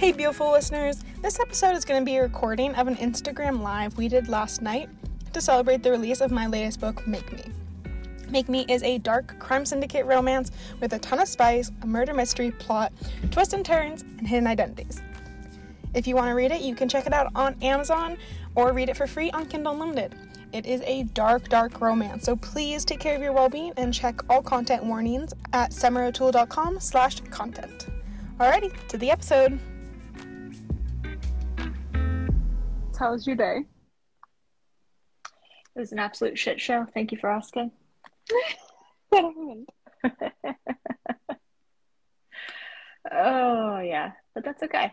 Hey, beautiful listeners! This episode is going to be a recording of an Instagram live we did last night to celebrate the release of my latest book, Make Me. Make Me is a dark crime syndicate romance with a ton of spice, a murder mystery plot, twists and turns, and hidden identities. If you want to read it, you can check it out on Amazon or read it for free on Kindle Unlimited. It is a dark, dark romance, so please take care of your well-being and check all content warnings at summerotool.com slash content. Alrighty, to the episode. How was your day? It was an absolute shit show. Thank you for asking. what happened? oh, yeah. But that's okay.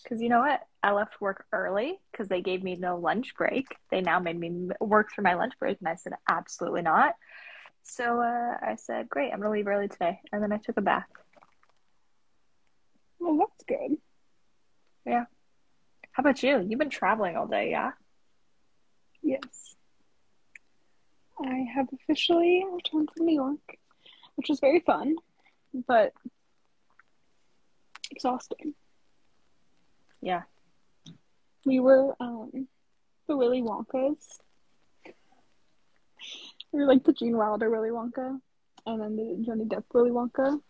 Because you know what? I left work early because they gave me no lunch break. They now made me work through my lunch break. And I said, absolutely not. So uh, I said, great, I'm going to leave early today. And then I took a bath. Well, that's good. Yeah. How about you? You've been traveling all day, yeah? Yes. I have officially returned from New York, which was very fun, but exhausting. Yeah. We were um the Willy Wonkas. We were like the Gene Wilder Willy Wonka and then the Johnny Depp Willy Wonka.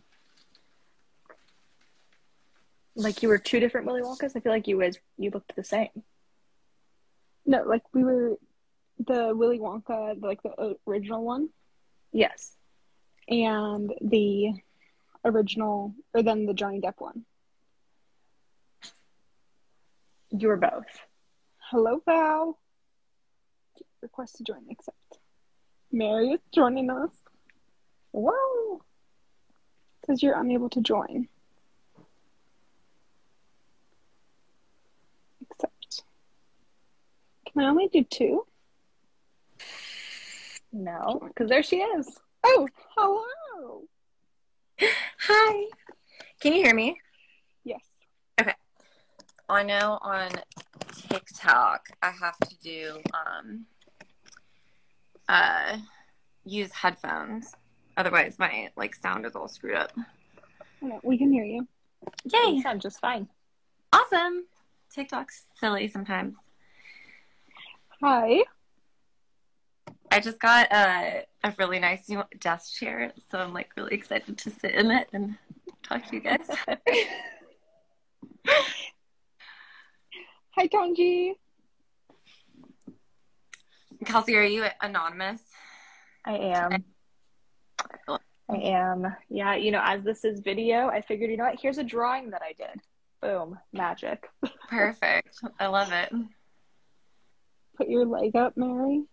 Like you were two different Willy Wonkas? I feel like you was you looked the same. No, like we were the Willy Wonka, like the original one. Yes. And the original, or then the Johnny Depp one. You were both. Hello, Val. Request to join, accept. Mary is joining us. Whoa. Says you're unable to join. Accept. Can I only do two? No, because there she is. Oh, hello. Hi. Can you hear me? Yes. Okay. I know on TikTok I have to do um uh use headphones. Otherwise my like sound is all screwed up. We can hear you. Yay. You sound just fine. Awesome. TikTok's silly sometimes. Hi. I just got a, a really nice new desk chair, so I'm like really excited to sit in it and talk to you guys. Hi, Tongji. Kelsey, are you anonymous? I am. I am. Yeah, you know, as this is video, I figured, you know what? Here's a drawing that I did. Boom, magic. Perfect. I love it. Put your leg up, Mary.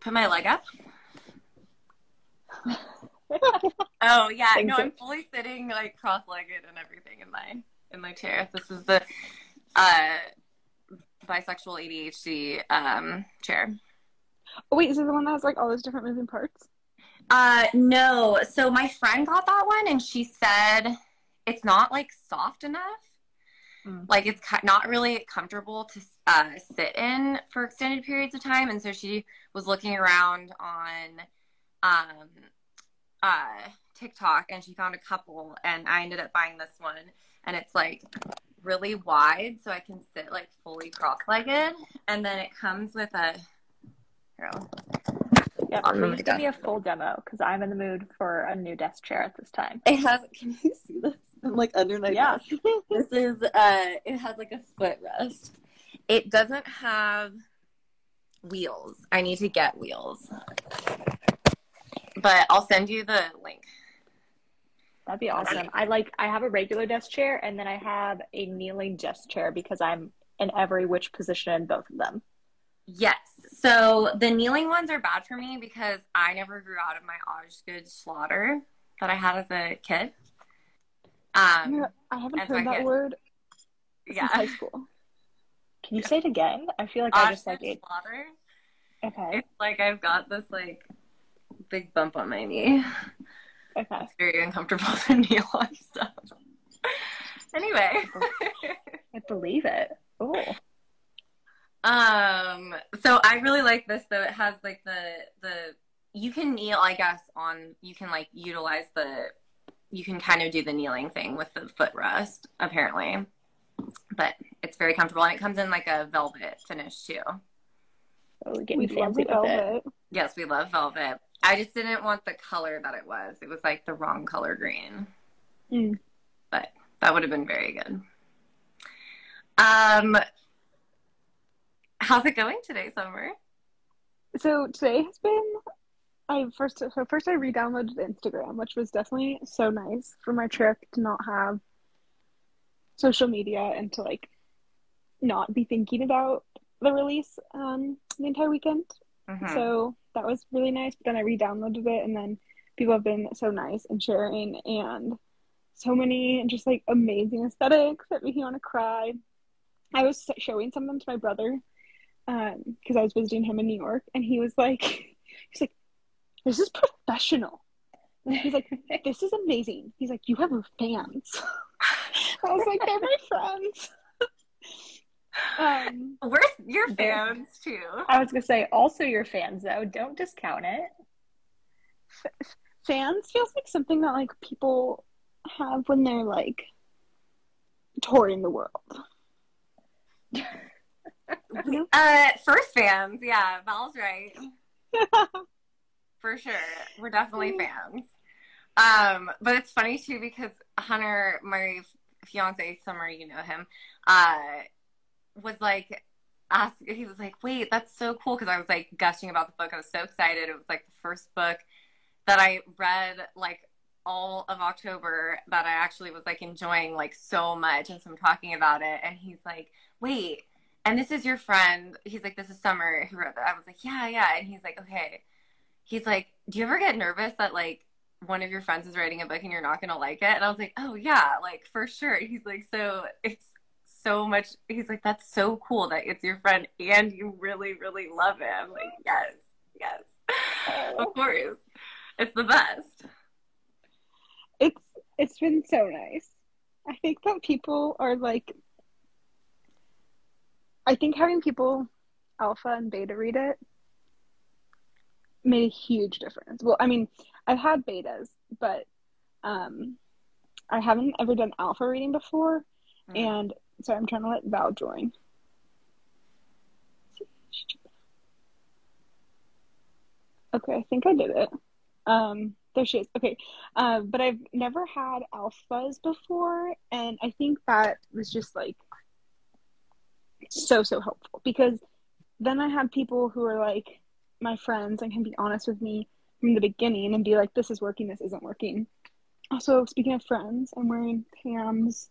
Put my leg up. oh yeah, no, I'm fully sitting like cross-legged and everything in my in my chair. This is the uh bisexual ADHD um chair. Oh wait, is it the one that has like all those different moving parts? Uh no. So my friend got that one and she said it's not like soft enough. Mm. Like it's not really comfortable to uh, sit in for extended periods of time, and so she was looking around on um, uh, TikTok, and she found a couple, and I ended up buying this one, and it's like really wide, so I can sit like fully cross-legged, and then it comes with a. yeah, please give me a full demo because I'm in the mood for a new desk chair at this time. It has. Can you see this? I'm like under my yeah. this is uh. It has like a footrest. It doesn't have wheels. I need to get wheels, but I'll send you the link. That'd be awesome. I like. I have a regular desk chair, and then I have a kneeling desk chair because I'm in every which position in both of them. Yes. So the kneeling ones are bad for me because I never grew out of my Osgood Schlatter that I had as a kid. Um, yeah, I haven't heard that word yeah. high school. Can you say it again? I feel like Osgood I just like it. Schlatter. Okay. It's like I've got this like big bump on my knee. Okay. It's very uncomfortable to kneel on stuff. anyway. I believe it. Oh. Um, so I really like this though. It has like the the you can kneel, I guess, on you can like utilize the you can kind of do the kneeling thing with the footrest, apparently. but it's very comfortable and it comes in like a velvet finish too. Oh, getting fancy with velvet. it. Yes, we love velvet. I just didn't want the color that it was. It was like the wrong color green. Mm. But that would have been very good. Um, how's it going today, Summer? So today has been. I first so first I re-downloaded Instagram, which was definitely so nice for my trip to not have social media and to like not be thinking about the release um the entire weekend. Mm-hmm. So that was really nice. But then I re-downloaded it, and then people have been so nice and sharing, and so many and just like amazing aesthetics that make me want to cry. I was showing some of them to my brother because um, I was visiting him in New York, and he was like, he's like, this is professional. He's like, this is amazing. He's like, you have fans. I was like, they're my friends. um, We're your fans too. I was gonna say, also your fans though. Don't discount it. F- fans feels like something that like people have when they're like touring the world. Uh, first fans, yeah, Val's right. For sure, we're definitely fans. Um, but it's funny too because Hunter, my fiance, Summer, you know him, uh, was like, ask. He was like, "Wait, that's so cool!" Because I was like gushing about the book. I was so excited. It was like the first book that I read like all of October that I actually was like enjoying like so much, and so I'm talking about it, and he's like, "Wait." And this is your friend. He's like, this is Summer who wrote that. I was like, yeah, yeah. And he's like, okay. He's like, do you ever get nervous that like one of your friends is writing a book and you're not gonna like it? And I was like, oh yeah, like for sure. He's like, so it's so much. He's like, that's so cool that it's your friend and you really, really love it. I'm like, yes, yes, of course, it's the best. It's it's been so nice. I think that people are like. I think having people alpha and beta read it made a huge difference. Well, I mean, I've had betas, but um, I haven't ever done alpha reading before, mm. and so I'm trying to let Val join. Okay, I think I did it. Um, there she is. Okay, uh, but I've never had alphas before, and I think that was just like so so helpful because then I have people who are like my friends and can be honest with me from the beginning and be like, this is working, this isn't working. Also, speaking of friends, I'm wearing Pam's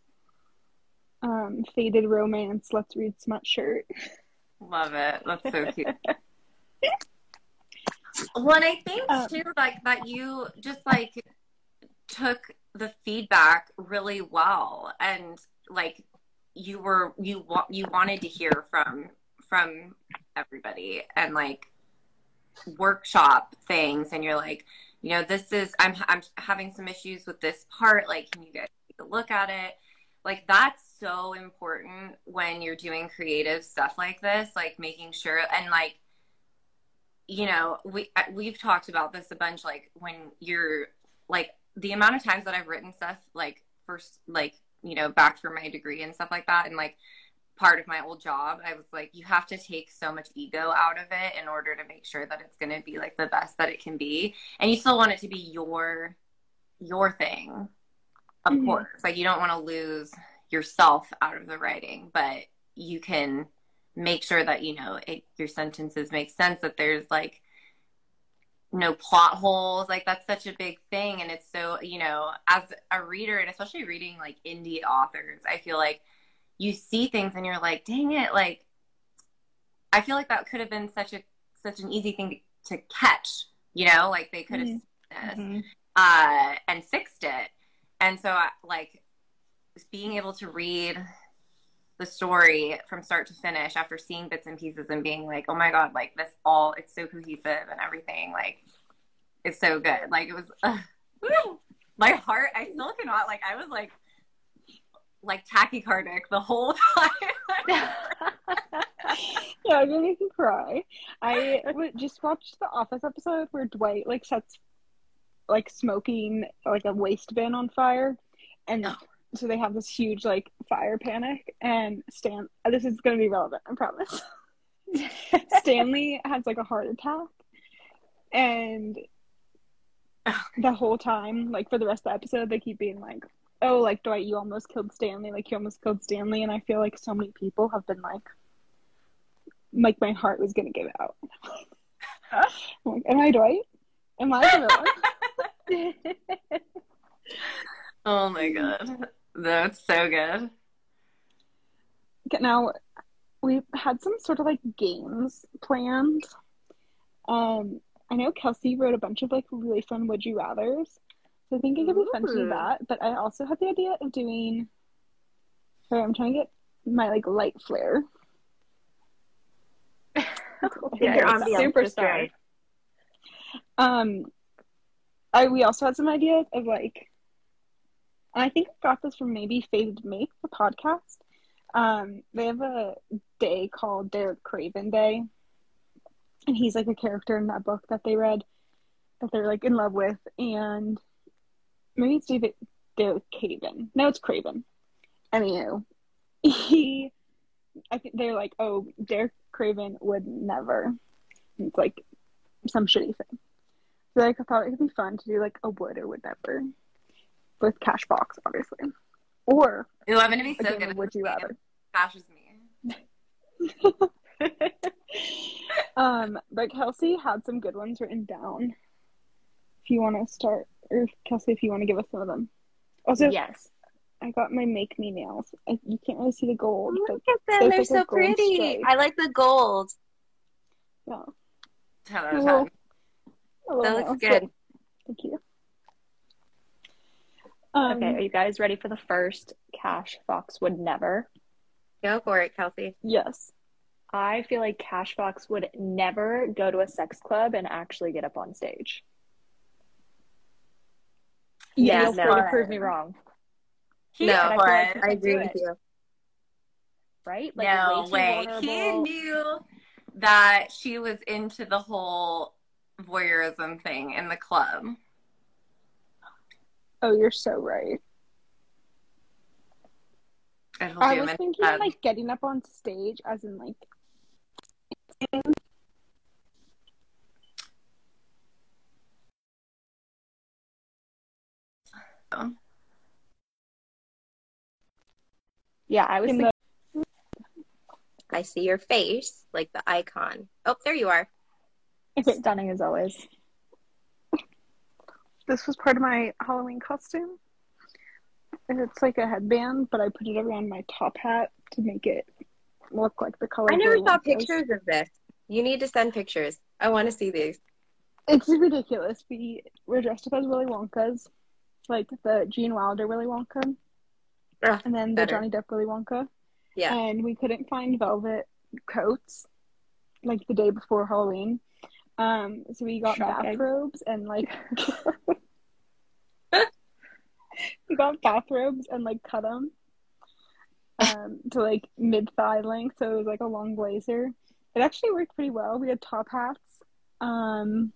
um, faded romance Let's Read Smut shirt. Love it. That's so cute. well, and I think um, too, like that you just like took the feedback really well, and like you were you you wanted to hear from from everybody, and like workshop things and you're like you know this is i'm i'm having some issues with this part like can you guys take a look at it? Like that's so important when you're doing creative stuff like this like making sure and like you know we we've talked about this a bunch like when you're like the amount of times that i've written stuff like first like you know back for my degree and stuff like that and like part of my old job, I was like, you have to take so much ego out of it in order to make sure that it's going to be like the best that it can be. And you still want it to be your your thing. Of mm-hmm. course. Like you don't want to lose yourself out of the writing, but you can make sure that you know it, your sentences make sense that there's like no plot holes like that's such a big thing and it's so you know as a reader and especially reading like indie authors i feel like you see things and you're like, dang it, like I feel like that could have been such a such an easy thing to, to catch, you know, like they could have mm-hmm. mm-hmm. uh, and fixed it. And so, I, like, being able to read the story from start to finish after seeing bits and pieces and being like, oh my god, like this all it's so cohesive and everything, like it's so good. Like it was, uh, my heart. I still cannot. Like I was like like tachycardic the whole time. yeah, I didn't even cry. I just watched the Office episode where Dwight like sets like smoking like a waste bin on fire, and oh. So they have this huge like fire panic, and Stan. This is gonna be relevant, I promise. Stanley has like a heart attack, and the whole time, like for the rest of the episode, they keep being like, "Oh, like Dwight, you almost killed Stanley. Like you almost killed Stanley." And I feel like so many people have been like, like my heart was gonna give out. like, am I Dwight? Am I the villain? oh my god, that's so good. Now we had some sort of like games planned. Um, I know Kelsey wrote a bunch of like really fun would you rather's. So I think it could be fun to do that. But I also had the idea of doing sorry, I'm trying to get my like light flare. yeah, you're on super strong. Um I we also had some ideas of like I think I got this from maybe Fated Mates, the podcast. Um, they have a day called Derek Craven Day, and he's like a character in that book that they read that they're like in love with, and maybe it's David Derek Craven. No, it's Craven. Anywho, he, I think they're like, oh, Derek Craven would never. It's like some shitty thing. So like I thought it would be fun to do like a would or would never with Cash Fox, obviously. Or Ooh, I'm gonna be so good. Would you rather? Cash is me. um, but Kelsey had some good ones written down. If you want to start, or Kelsey, if you want to give us some of them. Also, yes, I got my make me nails. I, you can't really see the gold. Look at them; they're so pretty. Stripe. I like the gold. Yeah. Hello, that looks good. Thank you. Um, okay, are you guys ready for the first Cash Fox would never? Go for it, Kelsey. Yes. I feel like Cash Fox would never go to a sex club and actually get up on stage. Yeah, feel free to prove me wrong. He, no, but I, I agree with you. Right? Like, no way. Vulnerable. He knew that she was into the whole voyeurism thing in the club. Oh, you're so right. I was thinking like getting up on stage, as in like. Yeah, I was. Thinking... The... I see your face, like the icon. Oh, there you are. It's stunning as always. This was part of my Halloween costume. And it's like a headband, but I put it around my top hat to make it look like the color. I never saw pictures of this. You need to send pictures. I want to see these. It's ridiculous. We were dressed up as Willy Wonkas, like the Gene Wilder Willy Wonka, Ugh, and then better. the Johnny Depp Willy Wonka. Yeah. And we couldn't find velvet coats like the day before Halloween. Um, so we got Shocking. bathrobes and like we got bathrobes and like cut them um, to like mid thigh length, so it was like a long blazer. It actually worked pretty well. We had top hats. Um,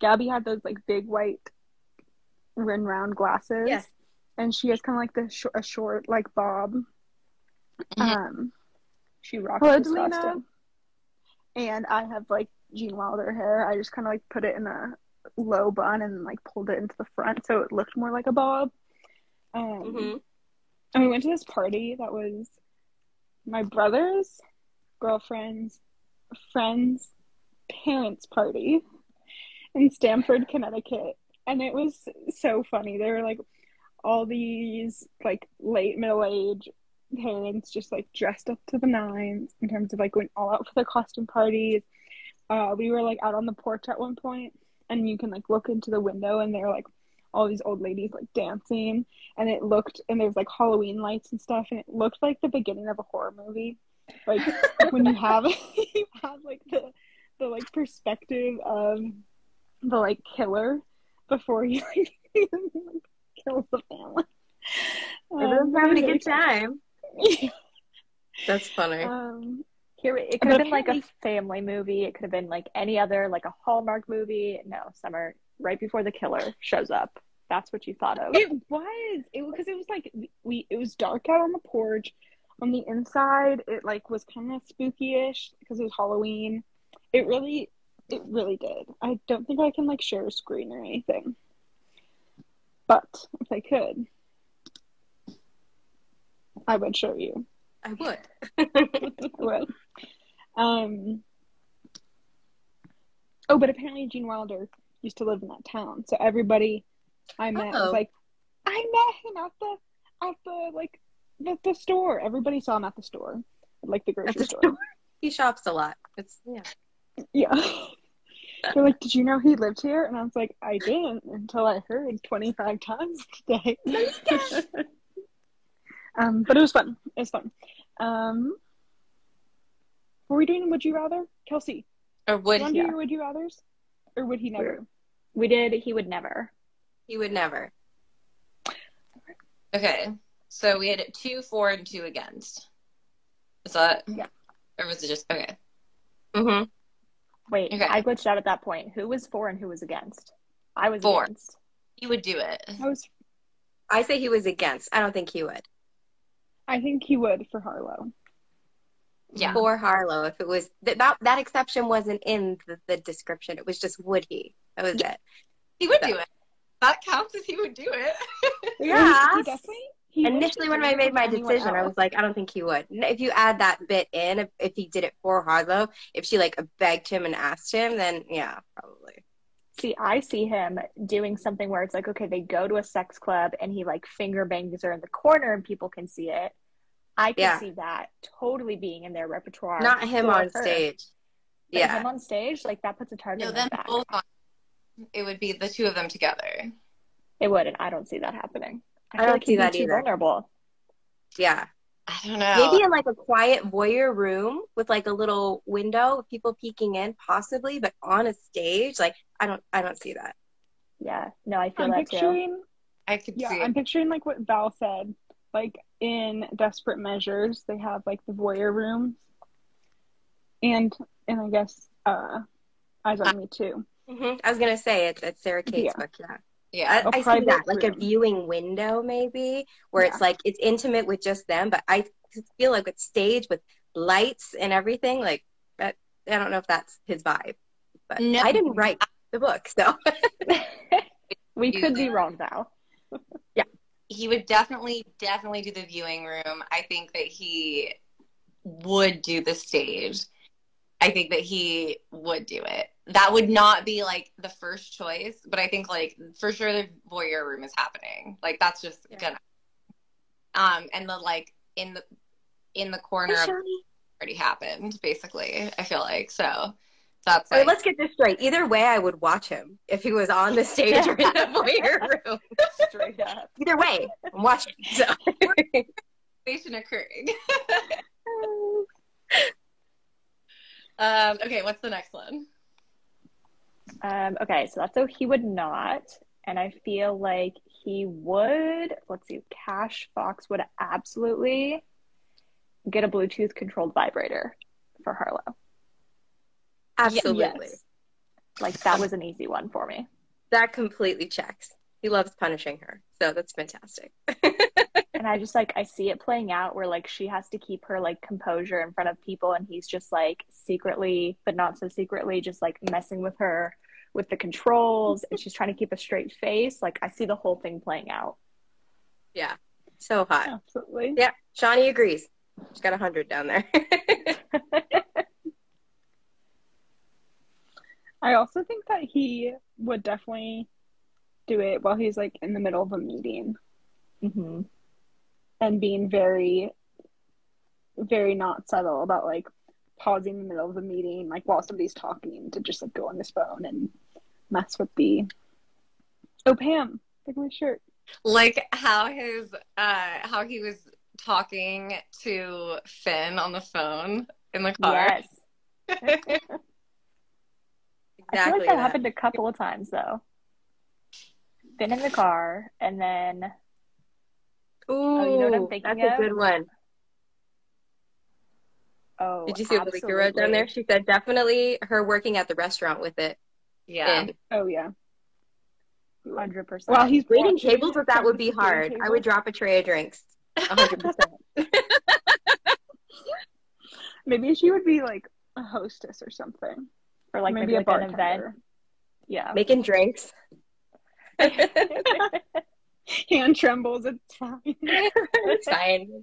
Gabby had those like big white rim round glasses. Yes. And she has kind of like the sh- a short like bob. Mm-hmm. Um, she rocked it. And I have like Gene Wilder hair. I just kind of like put it in a low bun and like pulled it into the front so it looked more like a bob. Um, mm-hmm. And we went to this party that was my brother's girlfriend's friend's parents' party in Stamford, Connecticut. And it was so funny. There were like all these like late middle age parents just like dressed up to the nines in terms of like going all out for their costume parties. Uh, we were like out on the porch at one point and you can like look into the window and there are like all these old ladies like dancing and it looked and there's like Halloween lights and stuff and it looked like the beginning of a horror movie. Like when you have you have like the the like perspective of the like killer before he like kills the family. Everyone's um, having a good time. That's funny. Um, here, it could have been like a family movie. It could have been like any other, like a Hallmark movie. No, Summer, right before the killer shows up. that's what you thought of. It was. It because it was like we. It was dark out on the porch. On the inside, it like was kind of spooky-ish because it was Halloween. It really, it really did. I don't think I can like share a screen or anything. But if I could, I would show you. I would. I would. Um. Oh, but apparently Gene Wilder used to live in that town, so everybody I met was Oh. like, I met him at the at the like the, the store. Everybody saw him at the store, like the grocery the store. He shops a lot. It's yeah. Yeah. They're like, did you know he lived here? And I was like, I didn't until I heard 25 times today. um, but it was fun. It was fun. Um, were we doing Would You Rather? Kelsey, Or would you want he? do your Would You Rathers? Or would he never? We did. He would never. He would never. Okay. So we had two for and two against. Is that? Yeah. Or was it just okay? Mm-hmm. Wait, Okay. I glitched out at that point. Who was for and who was against? I was For. against. He would do it. I was. I say he was against. I don't think he would. I think he would for Harlow. Yeah. For Harlow, if it was that that, that exception wasn't in the, the description, it was just would he? That was it. He would do it. That counts as he would do it. Yeah. He, he definitely. He Initially, when I made my anyone decision, I was like, I don't think he would. If you add that bit in, if, if he did it for Harlow, if she like begged him and asked him, then yeah, probably. See, I see him doing something where it's like, okay, they go to a sex club and he like finger bangs her in the corner and people can see it. I can Yeah. see that totally being in their repertoire. Not him on her. stage. But Yeah. him on stage, like that puts a target no, on them back. both on. It would be the two of them together. It would, and I don't see that happening. I feel don't like see that either. Vulnerable. Yeah. I don't know. Maybe in like a quiet voyeur room with like a little window, with people peeking in, possibly, but on a stage, like I don't I don't see that. Yeah, no, I feel I'm that too. picturing. I could Yeah, see. I'm picturing like what Val said. Like in Desperate Measures, they have like the voyeur rooms, and and I guess uh, Eyes on Me too. hmm I was gonna say it's it's Sara Cate's Yeah. book. Yeah. Yeah. I see private that like a viewing window maybe where Yeah. it's like it's intimate with just them but i feel like with stage with lights and everything like that i don't know if that's his vibe but No. i didn't write the book so we could be wrong though. he would definitely definitely do the viewing room. I think that he would do the stage. I think that he would do it. That would not be like the first choice but i think like for sure the voyeur room is happening. Like that's just Yeah. gonna um and the like in the in the corner already happened basically i feel like so that's All right, like let's get this straight either way i would watch him if he was on the stage or in the voyeur room Straight up. either way i'm watching so conversation occurring um okay what's the next one Um, okay, so that's so he would not, and I feel like he would. Let's see, Cash Fox would absolutely get a Bluetooth controlled vibrator for Harlow. Absolutely Yes. Like that um, was an easy one for me. that completely checks he loves punishing her so that's fantastic And I just like I see it playing out where like she has to keep her like composure in front of people and he's just like secretly but not so secretly just like messing with her with the controls and she's trying to keep a straight face. Like I see the whole thing playing out. yeah so hot Absolutely. Yeah, Shani agrees. She's got a hundred down there. I also think that he would definitely do it while he's like in the middle of a meeting hmm and being very, very not subtle about like pausing in the middle of the meeting, like while somebody's talking, to just like go on his phone and mess with the. Oh, Pam, look at my shirt. like how his uh how he was talking to Finn on the phone in the car. Yes. I feel like that, that. happened a couple of times though. Been in the car and then Ooh, you know what I'm thinking that's a good one. oh Did you see what Malika wrote down there? She said definitely her working at the restaurant with it. Yeah. in. Oh yeah. Hundred percent. While he's Waiting watching, tables with that would be hard. I would drop a tray of drinks. hundred percent. Maybe she would be like a hostess or something. Or like maybe, maybe, a like an event. Yeah. Making drinks. Hand trembles. It's fine. it's fine.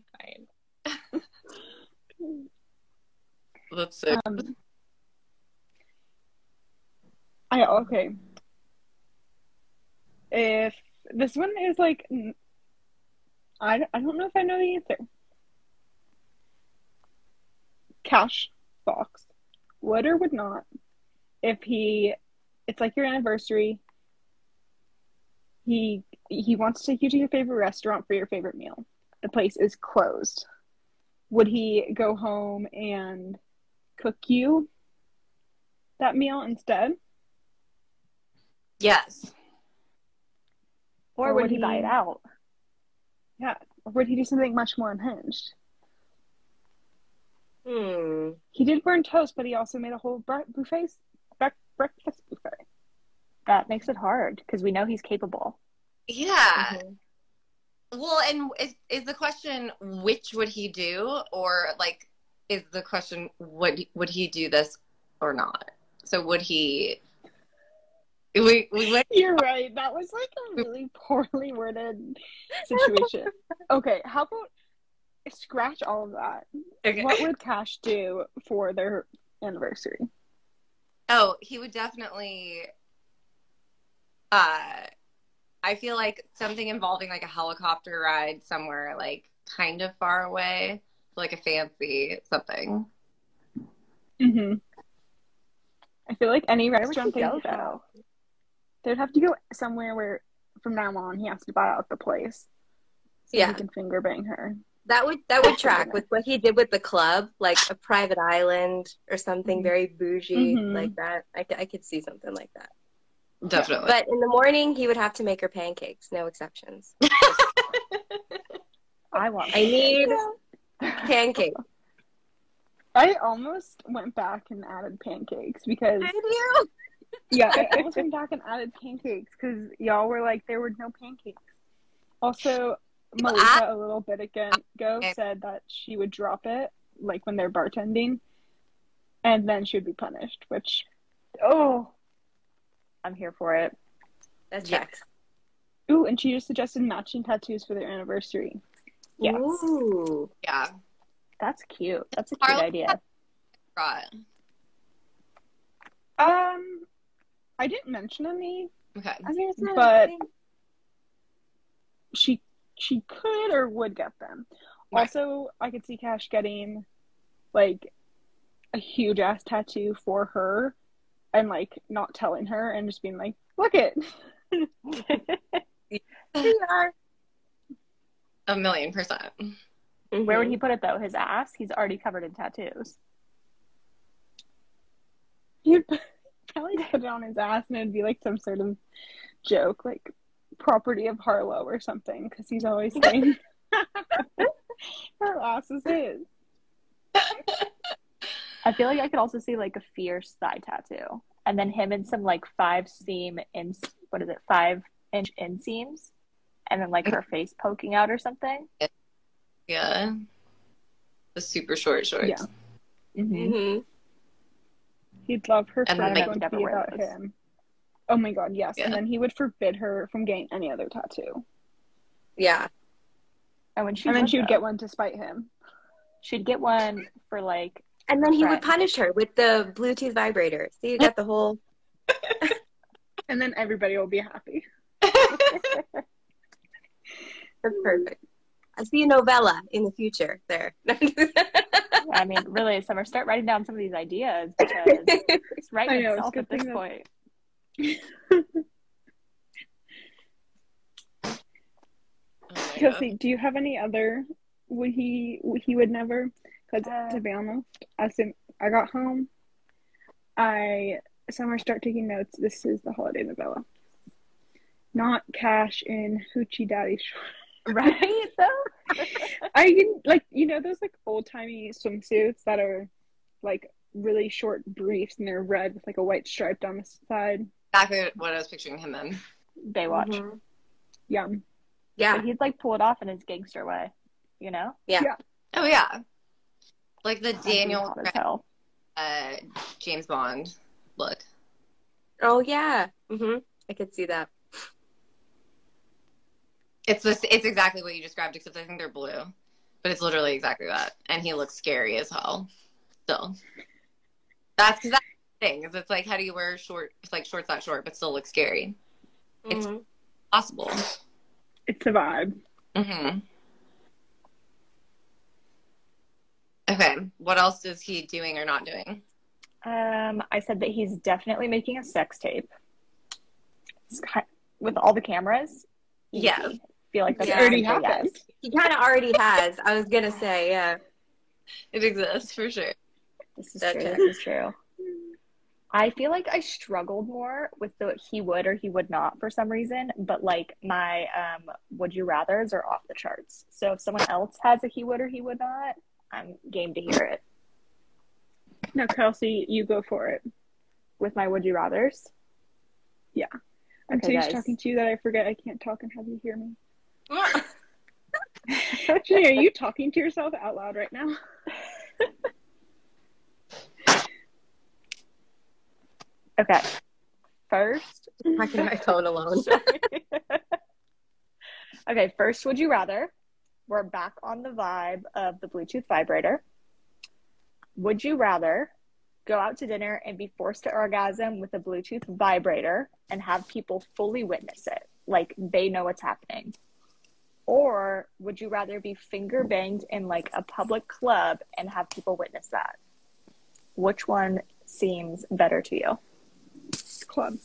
It's fine. That's so Um, I okay. If this one is like, I I don't know if I know the answer. Cash Fox, would or would not if he it's like your anniversary. He he wants to take you to your favorite restaurant for your favorite meal. The place is closed. Would he go home and cook you that meal instead? yes. Or Or would would he buy it out? Yeah. Or would he do something much more unhinged? Hmm. He did burn toast, but he also made a whole bre- buffet, bre- breakfast buffet. That makes it hard because we know he's capable. Yeah. Mhm. Well, and is, is the question which would he do, or like is the question would would he do this or not? So would he? We we would. You're right. That was like a really poorly worded situation. okay, how about scratch all of that? Okay. What would Cash do for their anniversary? Oh, he would definitely. Uh, I feel like something involving like a helicopter ride somewhere, like kind of far away, like a fancy something. Mm-hmm. I feel like any Where would he restaurant they go have, though? they'd have to go somewhere where from now on he has to buy out the place. So Yeah. he can finger bang her. That would that would track with what he did with the club, like a private island or something very bougie Mhm. like that. I, I could see something like that. Definitely. But in the morning, he would have to make her pancakes. No exceptions. I want. I need pancakes. I almost went back and added pancakes because Did you? yeah, I almost went back and added pancakes because y'all were like there were no pancakes. Also, Malika a little bit again ago Okay. said that she would drop it like when they're bartending, and then she would be punished. Which Oh, I'm here for it. That Yeah. checks. ooh, and she just suggested matching tattoos for their anniversary. Yes. Ooh. yeah. That's cute. That's a cute Carla- idea. Right. Um, I didn't mention any. Okay. I mean, it's not But- a. She she could or would get them. Right. Also, I could see Cash getting like a huge ass tattoo for her and like not telling her and just being like, look it. Here you are. A million percent. Mm-hmm. Where would he put it though? His ass? He's already covered in tattoos. He'd probably put it on his ass and it'd be like some sort of joke, like property of Harlow or something, because he's always saying her ass is his. I feel like I could also see like a fierce thigh tattoo, and then him in some like five seam in what is it five inch inseams, and then like her face poking out or something. Yeah. The super short shorts. Yeah. Mm-hmm. Mhm. He'd love her And for then make everyone him be wear about those. him. Oh my god, yes. Yeah. And then he would forbid her from getting any other tattoo. Yeah. And when she and then she would get one to spite him. she'd get one for like And then he would punish her with the Bluetooth vibrator. So you got the whole. And then everybody will be happy. That's perfect. I see a novella in the future there. I mean, really, Summer, start writing down some of these ideas because it's writing know, itself good at this point. Oh Kelsey, do you have any other would he he would never? Because Uh, to be honest, as soon I got home, I summer start taking notes. This is the holiday novella, not Cash in Hoochie Daddy shorts. Right though. I can like you know those like old timey swimsuits that are like really short briefs and they're red with like a white stripe down the side. Exactly what I was picturing him in. Baywatch. Mhm. Yum. Yeah. But he'd like pull it off in his gangster way, you know? Yeah. Oh yeah, like the That'd Daniel Craig, uh, James Bond look. Oh yeah. hmm I could see that. It's just, it's exactly what you described, except I think they're blue, but it's literally exactly that, and he looks scary as hell. Still, that's because that's the thing is it's like how do you wear short, it's like shorts that short, but still look scary? It's- Mhm. Possible. It's a vibe. hmm Okay, what else is he doing or not doing? Um, I said that he's definitely making a sex tape. It's ki with all the cameras. easy. Yes. feel like that's Yeah. already answer, yes. happened. He kind of already has. I was gonna say, yeah. It exists for sure. This is Okay. true. This is true. I feel like I struggled more with the he would or he would not for some reason, but like my um would you rather's are off the charts. So if someone else has a he would or he would not, I'm game to hear it. Now, Kelsey, you go for it. With my would you rather's, Yeah. I'm Okay, too talking to you that I forget I can't talk and have you hear me. Actually, are you talking to yourself out loud right now? okay. First, Talking my phone alone. okay, first would you rather? We're back on the vibe of the Bluetooth vibrator. Would you rather go out to dinner and be forced to orgasm with a Bluetooth vibrator and have people fully witness it? Like they know what's happening. Or would you rather be finger banged in like a public club and have people witness that? Which one seems better to you? Club.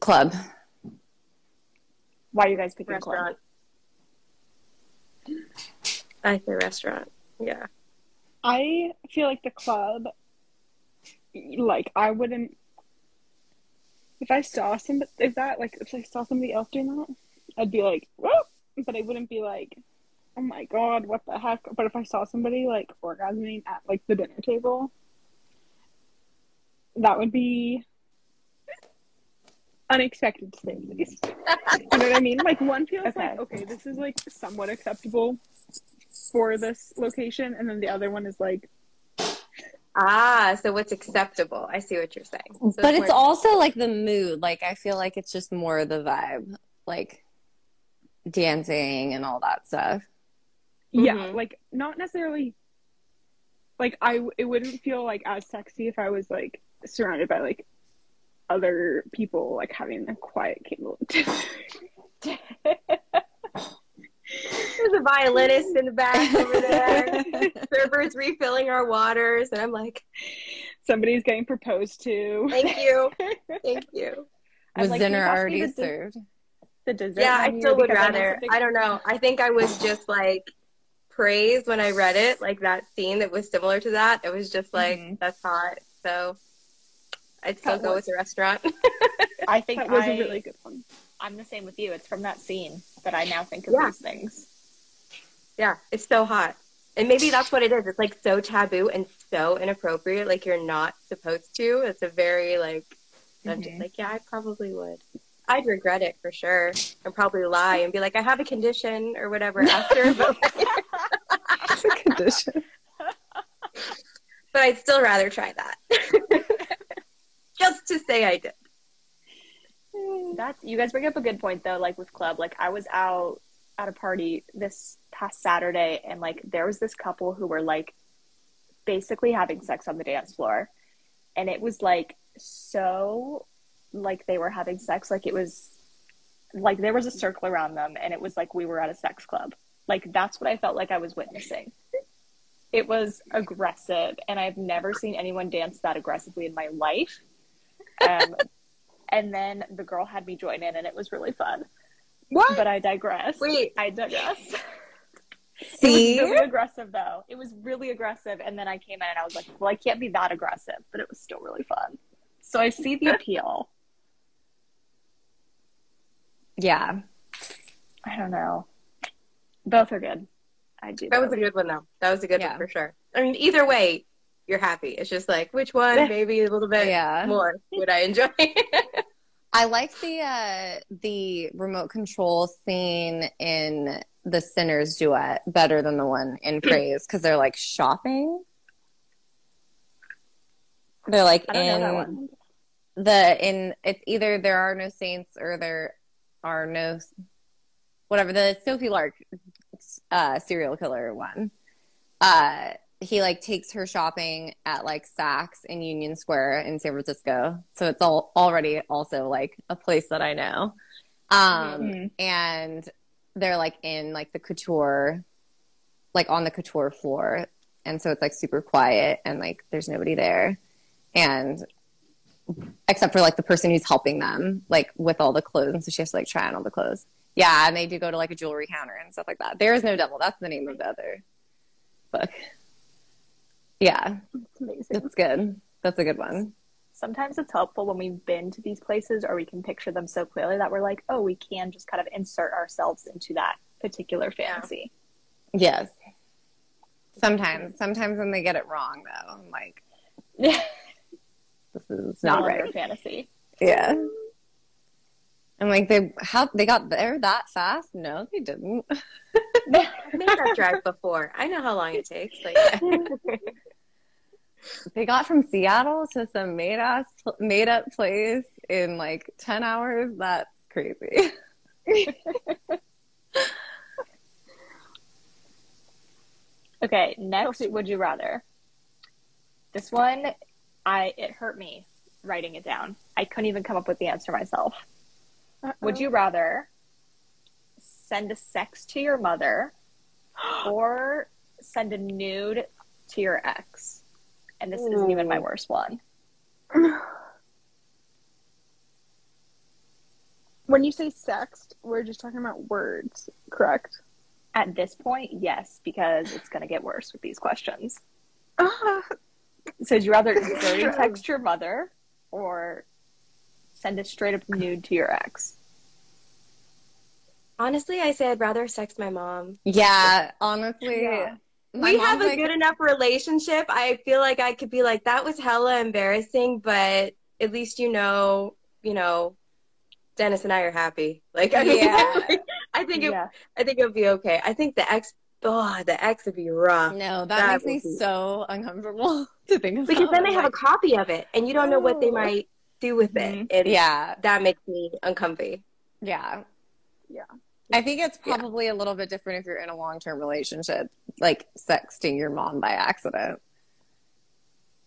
Club. Why are you guys picking club? I say restaurant. Yeah. I feel like the club, like I wouldn't. If I saw some, if that like if I saw somebody else doing that, I'd be like, whoa, but I wouldn't be like, oh my god, what the heck? But if I saw somebody like orgasming at like the dinner table, that would be unexpected to say the least. you know what I mean? Like one feels Okay. like okay, this is like somewhat acceptable for this location, and then the other one is like Ah, so what's acceptable? I see what you're saying. So but it's more- also like the mood. Like I feel like it's just more the vibe, like dancing and all that stuff. Yeah, Mhm. like not necessarily. Like I, it wouldn't feel like as sexy if I was like surrounded by like other people, like having a quiet candle. There's a violinist in the back over there. Servers refilling our waters, and I'm like, Somebody's getting proposed to. thank you, thank you. Was like, dinner already the de- served? The dessert Yeah, I still would because I know rather. I don't know. I think I was just like praised when I read it, like that scene that was similar to that. It was just like Mhm. that's hot. So I'd still That go was- with the restaurant. I think That was I, a really good one. I'm the same with you. It's from that scene that I now think of Yeah. these things. yeah, it's so hot. And maybe that's what it is. It's like so taboo and so inappropriate. Like you're not supposed to. It's a very like. I'm just Mhm. like, yeah, I probably would. I'd regret it for sure, and probably lie and be like, I have a condition or whatever after, but like, condition. but I'd still rather try that. Just to say I did. That's you guys bring up a good point though. Like with club, like I was out at a party this past Saturday, and like there was this couple who were like basically having sex on the dance floor, and it was like so like they were having sex, like it was like there was a circle around them, and it was like we were at a sex club. Like that's what I felt like I was witnessing. It was aggressive, and I've never seen anyone dance that aggressively in my life. Um, and then the girl had me join in, and it was really fun. What? But I digress. Wait. I digress. See? It was really aggressive, though. It was really aggressive, and then I came in and I was like, "Well, I can't be that aggressive," but it was still really fun. So I see the appeal. Yeah. I don't know. Both are good. I do. That was a good one, though. That was a good Yeah. one for sure. I mean, either way, you're happy. It's just like, which one, maybe a little bit Yeah. more would I enjoy? I like the uh the remote control scene in the Sinners duet better than the one in Praise because they're like shopping. They're like I don't know that in the in it's either there are no saints or there are no whatever the Sophie Lark uh serial killer one. Uh he like takes her shopping at like Saks in Union Square in San Francisco. So it's all already also like a place that I know. Um Mhm. and they're like in like the couture like on the couture floor. And so it's like super quiet and like there's nobody there. And except for like the person who's helping them like with all the clothes. And so she has to like try on all the clothes. Yeah and they do go to like a jewelry counter and stuff like that. There is no devil. That's the name of the other book yeah It's amazing. that's good that's a good one Sometimes it's helpful when we've been to these places or we can picture them so clearly that we're like, oh, we can just kind of insert ourselves into that particular fantasy. yes sometimes mm-hmm. sometimes when they get it wrong though i'm like Yeah. this is not not right right fantasy. Yeah. I'm like they how they got there that fast? No, they didn't. I made that drive before. I know how long it takes. Like, yeah. They got from Seattle to some made ass made up place in like ten hours. That's crazy. Okay, next, would you rather? This one, I it hurt me writing it down. I couldn't even come up with the answer myself. Would you rather send a sex to your mother or send a nude to your ex? And this isn't even my worst one. When you say sext, we're just talking about words, correct? At this point, yes, because it's going to get worse with these questions. Ah, So, would you rather dirty text your mother or send a straight up nude to your ex? Honestly, I say I'd rather sex my mom. Yeah, honestly. Yeah. My we have a like- good enough relationship. I feel like I could be like, that was hella embarrassing, but at least you know, you know, Dennis and I are happy. Like, I mean, Yeah. I think it, yeah. I think it'll be okay. I think the ex, oh, the ex would be rough No, that, That makes me would be- so uncomfortable to think about. because then they I'm have a copy of it, and you don't know what they might do with it. Mm-hmm. And Yeah, that makes me uncomfy. yeah. Yeah. I think it's Yeah. probably a little bit different if you're in a long term relationship, like sexting your mom by accident.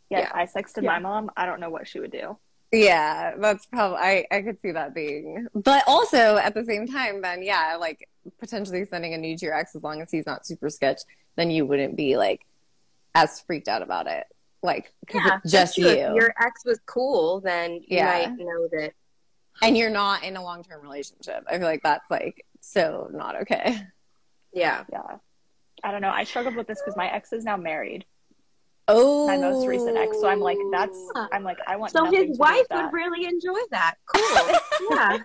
Yeah, Yeah. if I sexted Yeah. my mom, I don't know what she would do. Yeah, that's probably I, I could see that being. But also at the same time, then yeah, like potentially sending a nude to your ex as long as he's not super sketch, then you wouldn't be like as freaked out about it. Like because Yeah, it's just you. If your ex was cool, then you Yeah. might know that. and you're not in a long term relationship. I feel like that's like so not okay. Yeah. Yeah. I don't know. I struggled with this because my ex is now married, Oh my most recent ex. So I'm like, that's, oh. I'm like, I want So nothing to his wife would really enjoy that. Cool. yeah.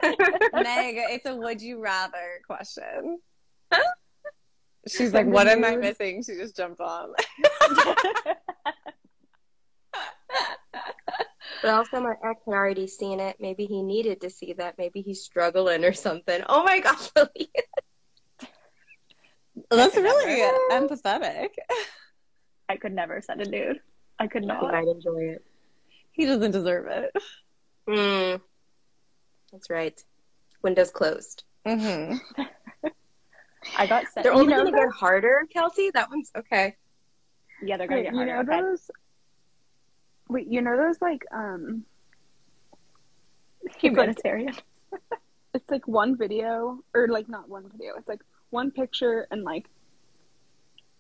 Meg, it's a would you rather question. She's like, what am I missing? She just jumped on. But also, my ex had already seen it. Maybe he needed to see that. Maybe he's struggling or something. Oh my gosh, Lily. That's really empathetic. I could never send a nude. I could He not. might enjoy it. He doesn't deserve it. Mm. That's right. Windows closed. Mm-hmm. I got sent. They're you only know going to get harder, Kelsey. That one's okay. Yeah, they're gonna Wait, get you harder. know okay. those? Wait, you know those like um? It's like, Humanitarian. it's like one video, or like not one video. It's like one picture and like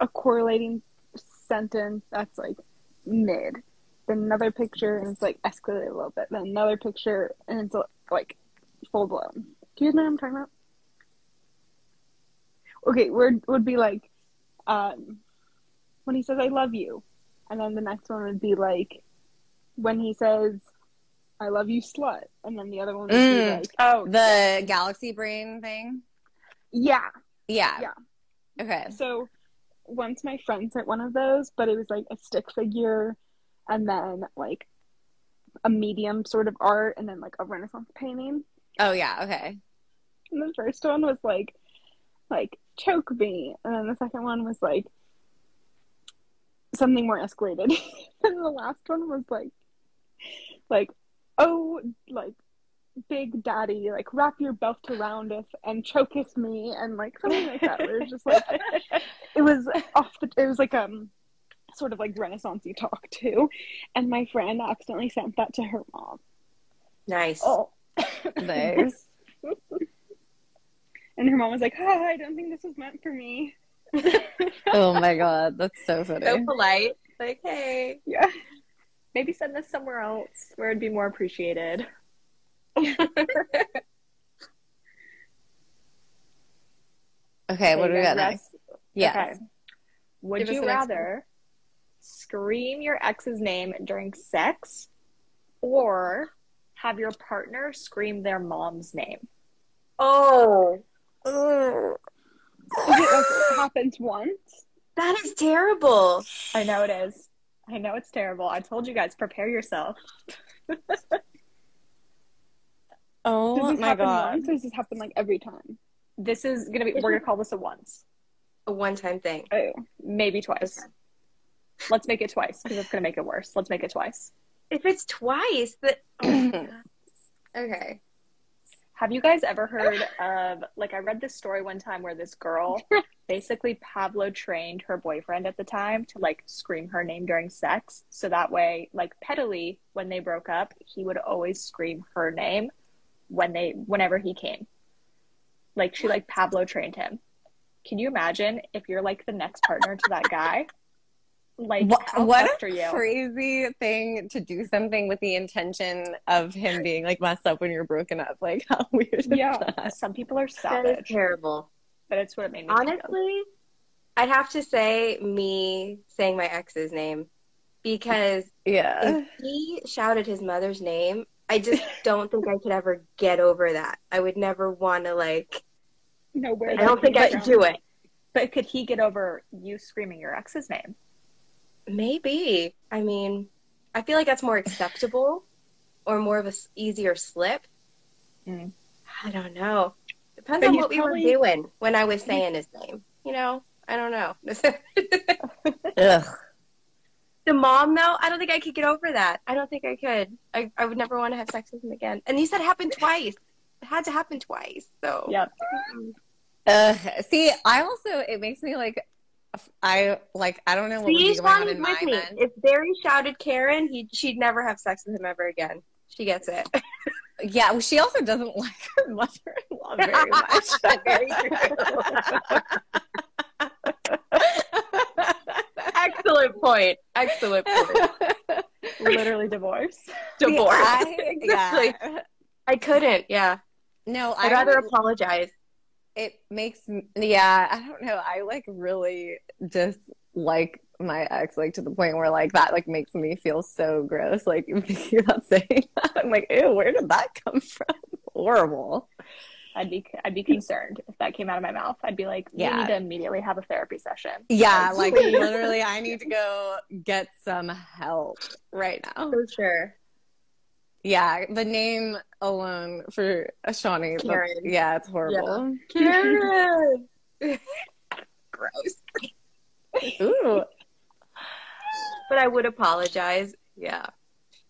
a correlating sentence that's like mid. Then another picture and it's like escalated a little bit. Then another picture and it's like full blown. Do you know what I'm talking about? Okay, word would be like, um, when he says "I love you," and then the next one would be like, when he says, "I love you, slut," and then the other one Mm. like, Oh, The galaxy brain thing. "Yeah." Yeah. Yeah. Okay. So once my friend sent one of those, but it was like a stick figure and then like a medium sort of art and then like a Renaissance painting. Oh yeah, okay. And the first one was like like choke me, and then the second one was like something more escalated. and the last one was like like oh like big daddy like wrap your belt around us and choke us me and like something like that where it was just like it was off the it was like um sort of like renaissancey talk too and my friend accidentally sent that to her mom Nice. oh Nice. and her mom was like hi i don't think this was meant for me oh my god, that's so funny. So polite. Like, hey. yeah Maybe send this somewhere else where it'd be more appreciated. Okay, what do you we got next? Yes. Okay. Would Give you the next rather scream your ex's name during sex or have your partner scream their mom's name? Oh, Is it, it happens once that is terrible. I know it is. I know it's terrible. I told you guys, prepare yourself. Oh does this my happen god. once or does this happen like every time This is gonna be. We're gonna call this a once, A one-time thing. oh maybe twice. Let's make it twice because it's gonna make it worse. Let's make it twice. If it's twice, that. Oh okay. Have you guys ever heard of like I read this story one time where this girl basically Pavlov trained her boyfriend at the time to like scream her name during sex so that way like pettily when they broke up he would always scream her name when they whenever he came. Like she like Pavlov trained him. Can you imagine if you're like the next partner to that guy? Like What, what fucked a you? crazy thing to do something with the intention of him being like messed up when you're broken up. Like how weird is Yeah. that? Some people are That is terrible. but it's what it made me. Honestly, I'd have to say me saying my ex's name because Yeah. if he shouted his mother's name, I just don't think I could ever get over that. I would never want to like. no where I don't think I could do it. But could he get over you screaming your ex's name? Maybe. I mean, I feel like that's more acceptable or more of a s- easier slip. Mm. I don't know. Depends But on he's what we were doing when I was saying his name. You know, I don't know. Ugh. the mom, though, I don't think I could get over that. I don't think I could. I, I would never want to have sex with him again. And you said it happened twice. It had to happen twice. So Yep. Ugh. See, I also it makes me like I like I don't know what be See, going on in my with me. mind. If Barry shouted Karen, he she'd never have sex with him ever again. She gets it. Yeah, well, she also doesn't like her mother-in-law very much. Very. Excellent point. Excellent point. Literally divorce. Divorce. I, Exactly. yeah. I couldn't. Yeah. No, I I'd rather would- apologize. It makes yeah i don't know i like really just like my ex like to the point where like that like makes me feel so gross like you're not saying that i'm like ew where did that come from horrible I'd be I'd be concerned if that came out of my mouth. I'd be like, Yeah. need to immediately have a therapy session. yeah like literally i need to go get some help right now For sure. Yeah the name alone for a Shani Karen. yeah it's horrible Karen. Gross. ooh But I would apologize. Yeah.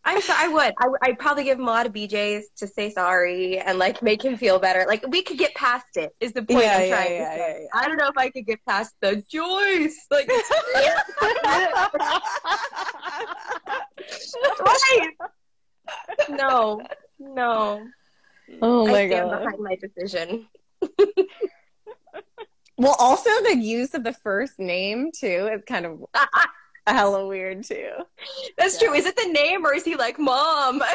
I'm so, I would. I, I'd probably give him a lot of BJs to say sorry and like make him feel better. Like we could get past it. Is the point Yeah, I'm yeah, trying yeah, to say. yeah, yeah. I don't know if I could get past the Joyce. Like Joyce. No, no. oh my I stand god behind my decision. Well, also the use of the first name too is kind of hella weird too. That's true. Is it the name or is he like mom?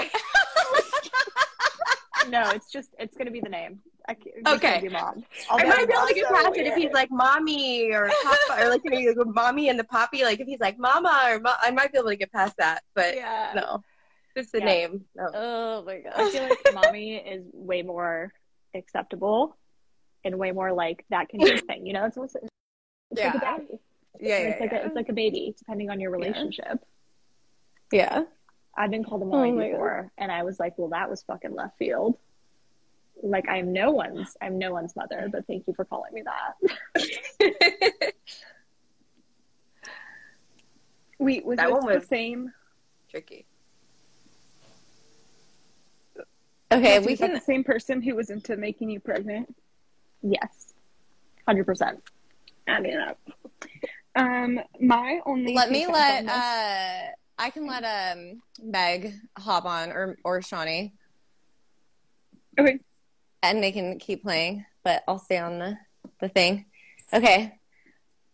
No, it's just it's gonna be the name. I it's Okay. gonna be mom. I'll I might be able to get so past it if he's like mommy or papa or like you know you go mommy and the poppy. Like if he's like mama or mo- I might be able to get past that. But Yeah. no, just the Yeah. name. No. Oh my god. I feel like mommy is way more acceptable and way more like that can be a thing. You know, it's, it's, it's like a Yeah. daddy. Yeah, yeah, it's like yeah. a it's like a baby, depending on your relationship. yeah. I've been called a Oh million my God. before, and I was like, well, that was fucking left field. Like I'm no one's, I'm no one's mother, but thank you for calling me that. Wait, was That this one the same? Tricky. Okay, we is can. the same person who was into making you pregnant. Yes, hundred percent. Adding it up. Um, my only. Let me let. uh I can let um Meg hop on or or Shani, Okay. and they can keep playing. But I'll stay on the the thing. Okay.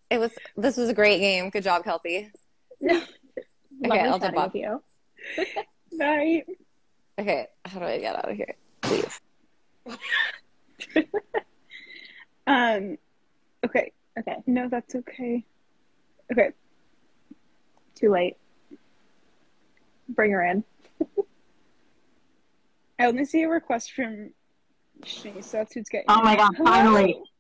It was. This was a great game. Good job, Kelsey. Lovely I'll jump off. you. Night. Okay, how do I get out of here? Please. Um. Okay. Okay, No, that's okay. Okay. too late. Bring her in. I only see a request from Shani's, so that's who's getting. Oh my god, Hello. finally.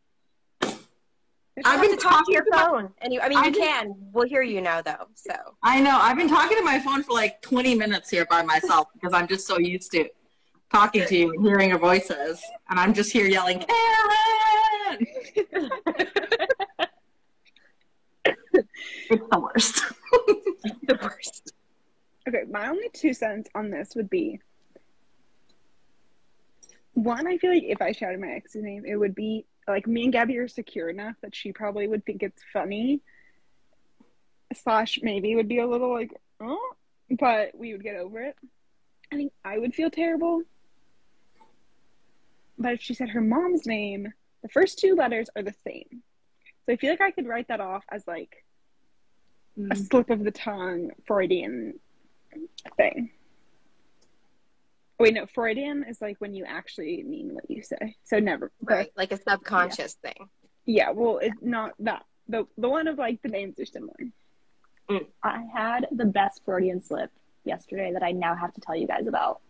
I've You been have to talk to your to my, phone, and you. I mean, I you just- can. We'll hear you now, though. So I know, I've been talking to my phone for like 20 minutes here by myself because I'm just so used to talking to you and hearing your voices. And I'm just here yelling, Karen! it's the worst. the worst. Okay, my only two cents on this would be one, I feel like if I shouted my ex's name, it would be like me and Gabby are secure enough that she probably would think it's funny. Slash, maybe would be a little like, oh, but we would get over it. I think I would feel terrible. But if she said her mom's name, the first two letters are the same. So I feel like I could write that off as like a mm. slip of the tongue Freudian thing. Wait, no, Freudian is like when you actually mean what you say. So never. Right, like a subconscious thing. Yeah, well, it's not that. The the one of like the names are similar. Mm. I had the best Freudian slip yesterday that I now have to tell you guys about.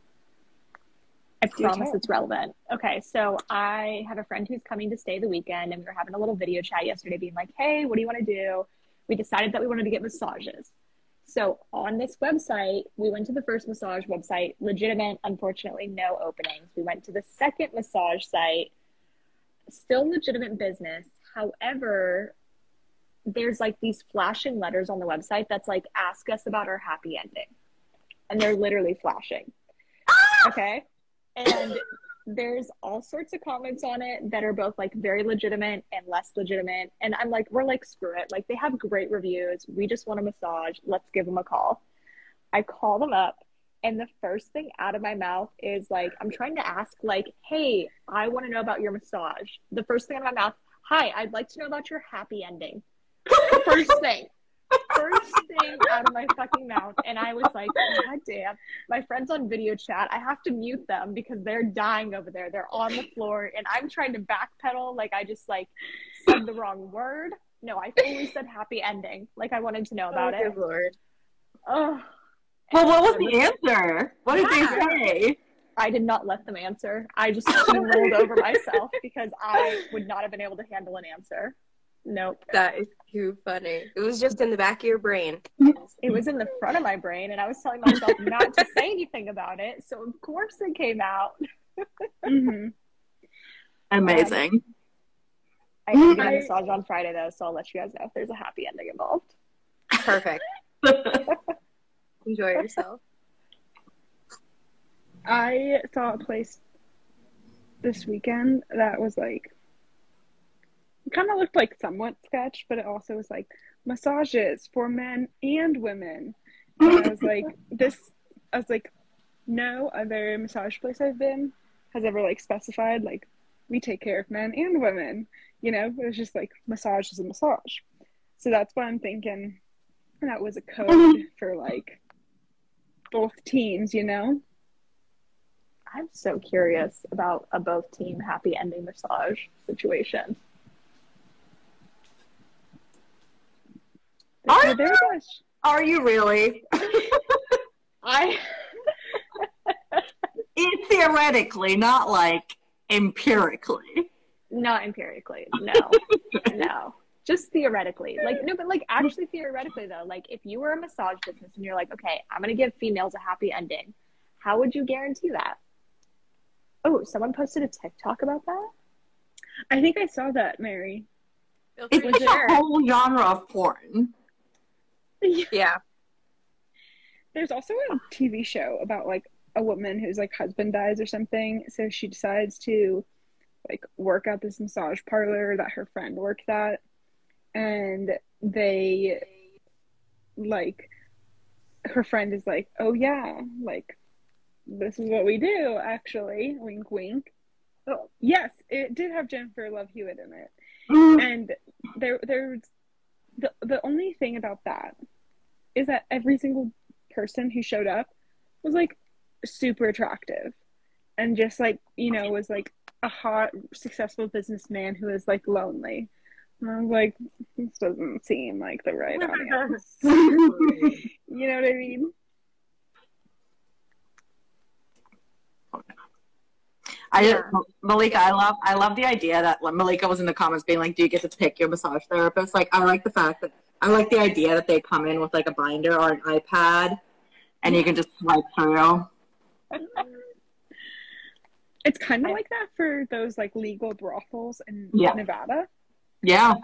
I Do promise it's relevant. Okay, so I have a friend who's coming to stay the weekend, and we were having a little video chat yesterday, being like, "Hey, what do you want to do?" We decided that we wanted to get massages. So on this website, we went to the first massage website, legitimate. Unfortunately, no openings. We went to the second massage site, still legitimate business. However, there's like these flashing letters on the website that's like ask us about our happy ending and they're literally flashing ah! okay and there's all sorts of comments on it that are both like very legitimate and less legitimate. And i'm like we're like screw it. Like they have great reviews. We just want a massage. Let's give them a call. I call them up and the first thing out of my mouth is like i'm trying to ask like hey i want to know about your massage. The first thing out of my mouth hi i'd like to know about your happy ending. First thing. First thing out of my fucking mouth. And I was like, God damn. My friends on video chat, I have to mute them because they're dying over there. They're on the floor and I'm trying to backpedal like I just like said the wrong word. No, I fully said happy ending. Like I wanted to know about oh, it. good lord. Oh, Well, what was the answer? What did Yeah. they say? I did not let them answer. I just rolled over myself because I would not have been able to handle an answer. Nope. That is too funny. It was just in the back of your brain. it was in the front of my brain and I was telling myself not to say anything about it. So of course it came out. hmm Amazing. I have to get I- a massage on Friday though, so I'll let you guys know if there's a happy ending involved. Perfect. Enjoy yourself. I saw a place this weekend that was like kind of looked like somewhat sketch, but it also was like massages for men and women. And I was like, this. I was like, no other massage place I've been has ever like specified like we take care of men and women. You know, it was just like massage is a massage. So that's why I'm thinking that was a code for like both teams. You know. I'm so curious about a both team happy ending massage situation. Are Well, you? Are you really? I It's theoretically, not like empirically. not empirically. No. no. just theoretically. Like no, but like actually theoretically though, like if you were a massage business and you're like, okay, I'm gonna give females a happy ending, how would you guarantee that? Oh, someone posted a TikTok about that. I think I saw that, Mary. Feel It's like to a whole genre of porn. Yeah. There's also a TV show about like a woman whose like husband dies or something, so she decides to like work at this massage parlor that her friend worked at, and they like her friend is like, "Oh yeah, like this is what we do actually." Wink, wink. Oh yes, it did have Jennifer Love Hewitt in it mm. and there there's the the only thing about that is that every single person who showed up was like super attractive and just like you know was like a hot successful businessman who is like lonely. And i was like this doesn't seem like the right audience. You know what i mean I Yeah. Malika, I love I love the idea that when Malika was in the comments being like, "Do you get to pick your massage therapist?" Like, I like the fact that I like the idea that they come in with like a binder or an iPad, and you can just swipe through. it's kind of like that for those like legal brothels in Yeah. nevada Yeah,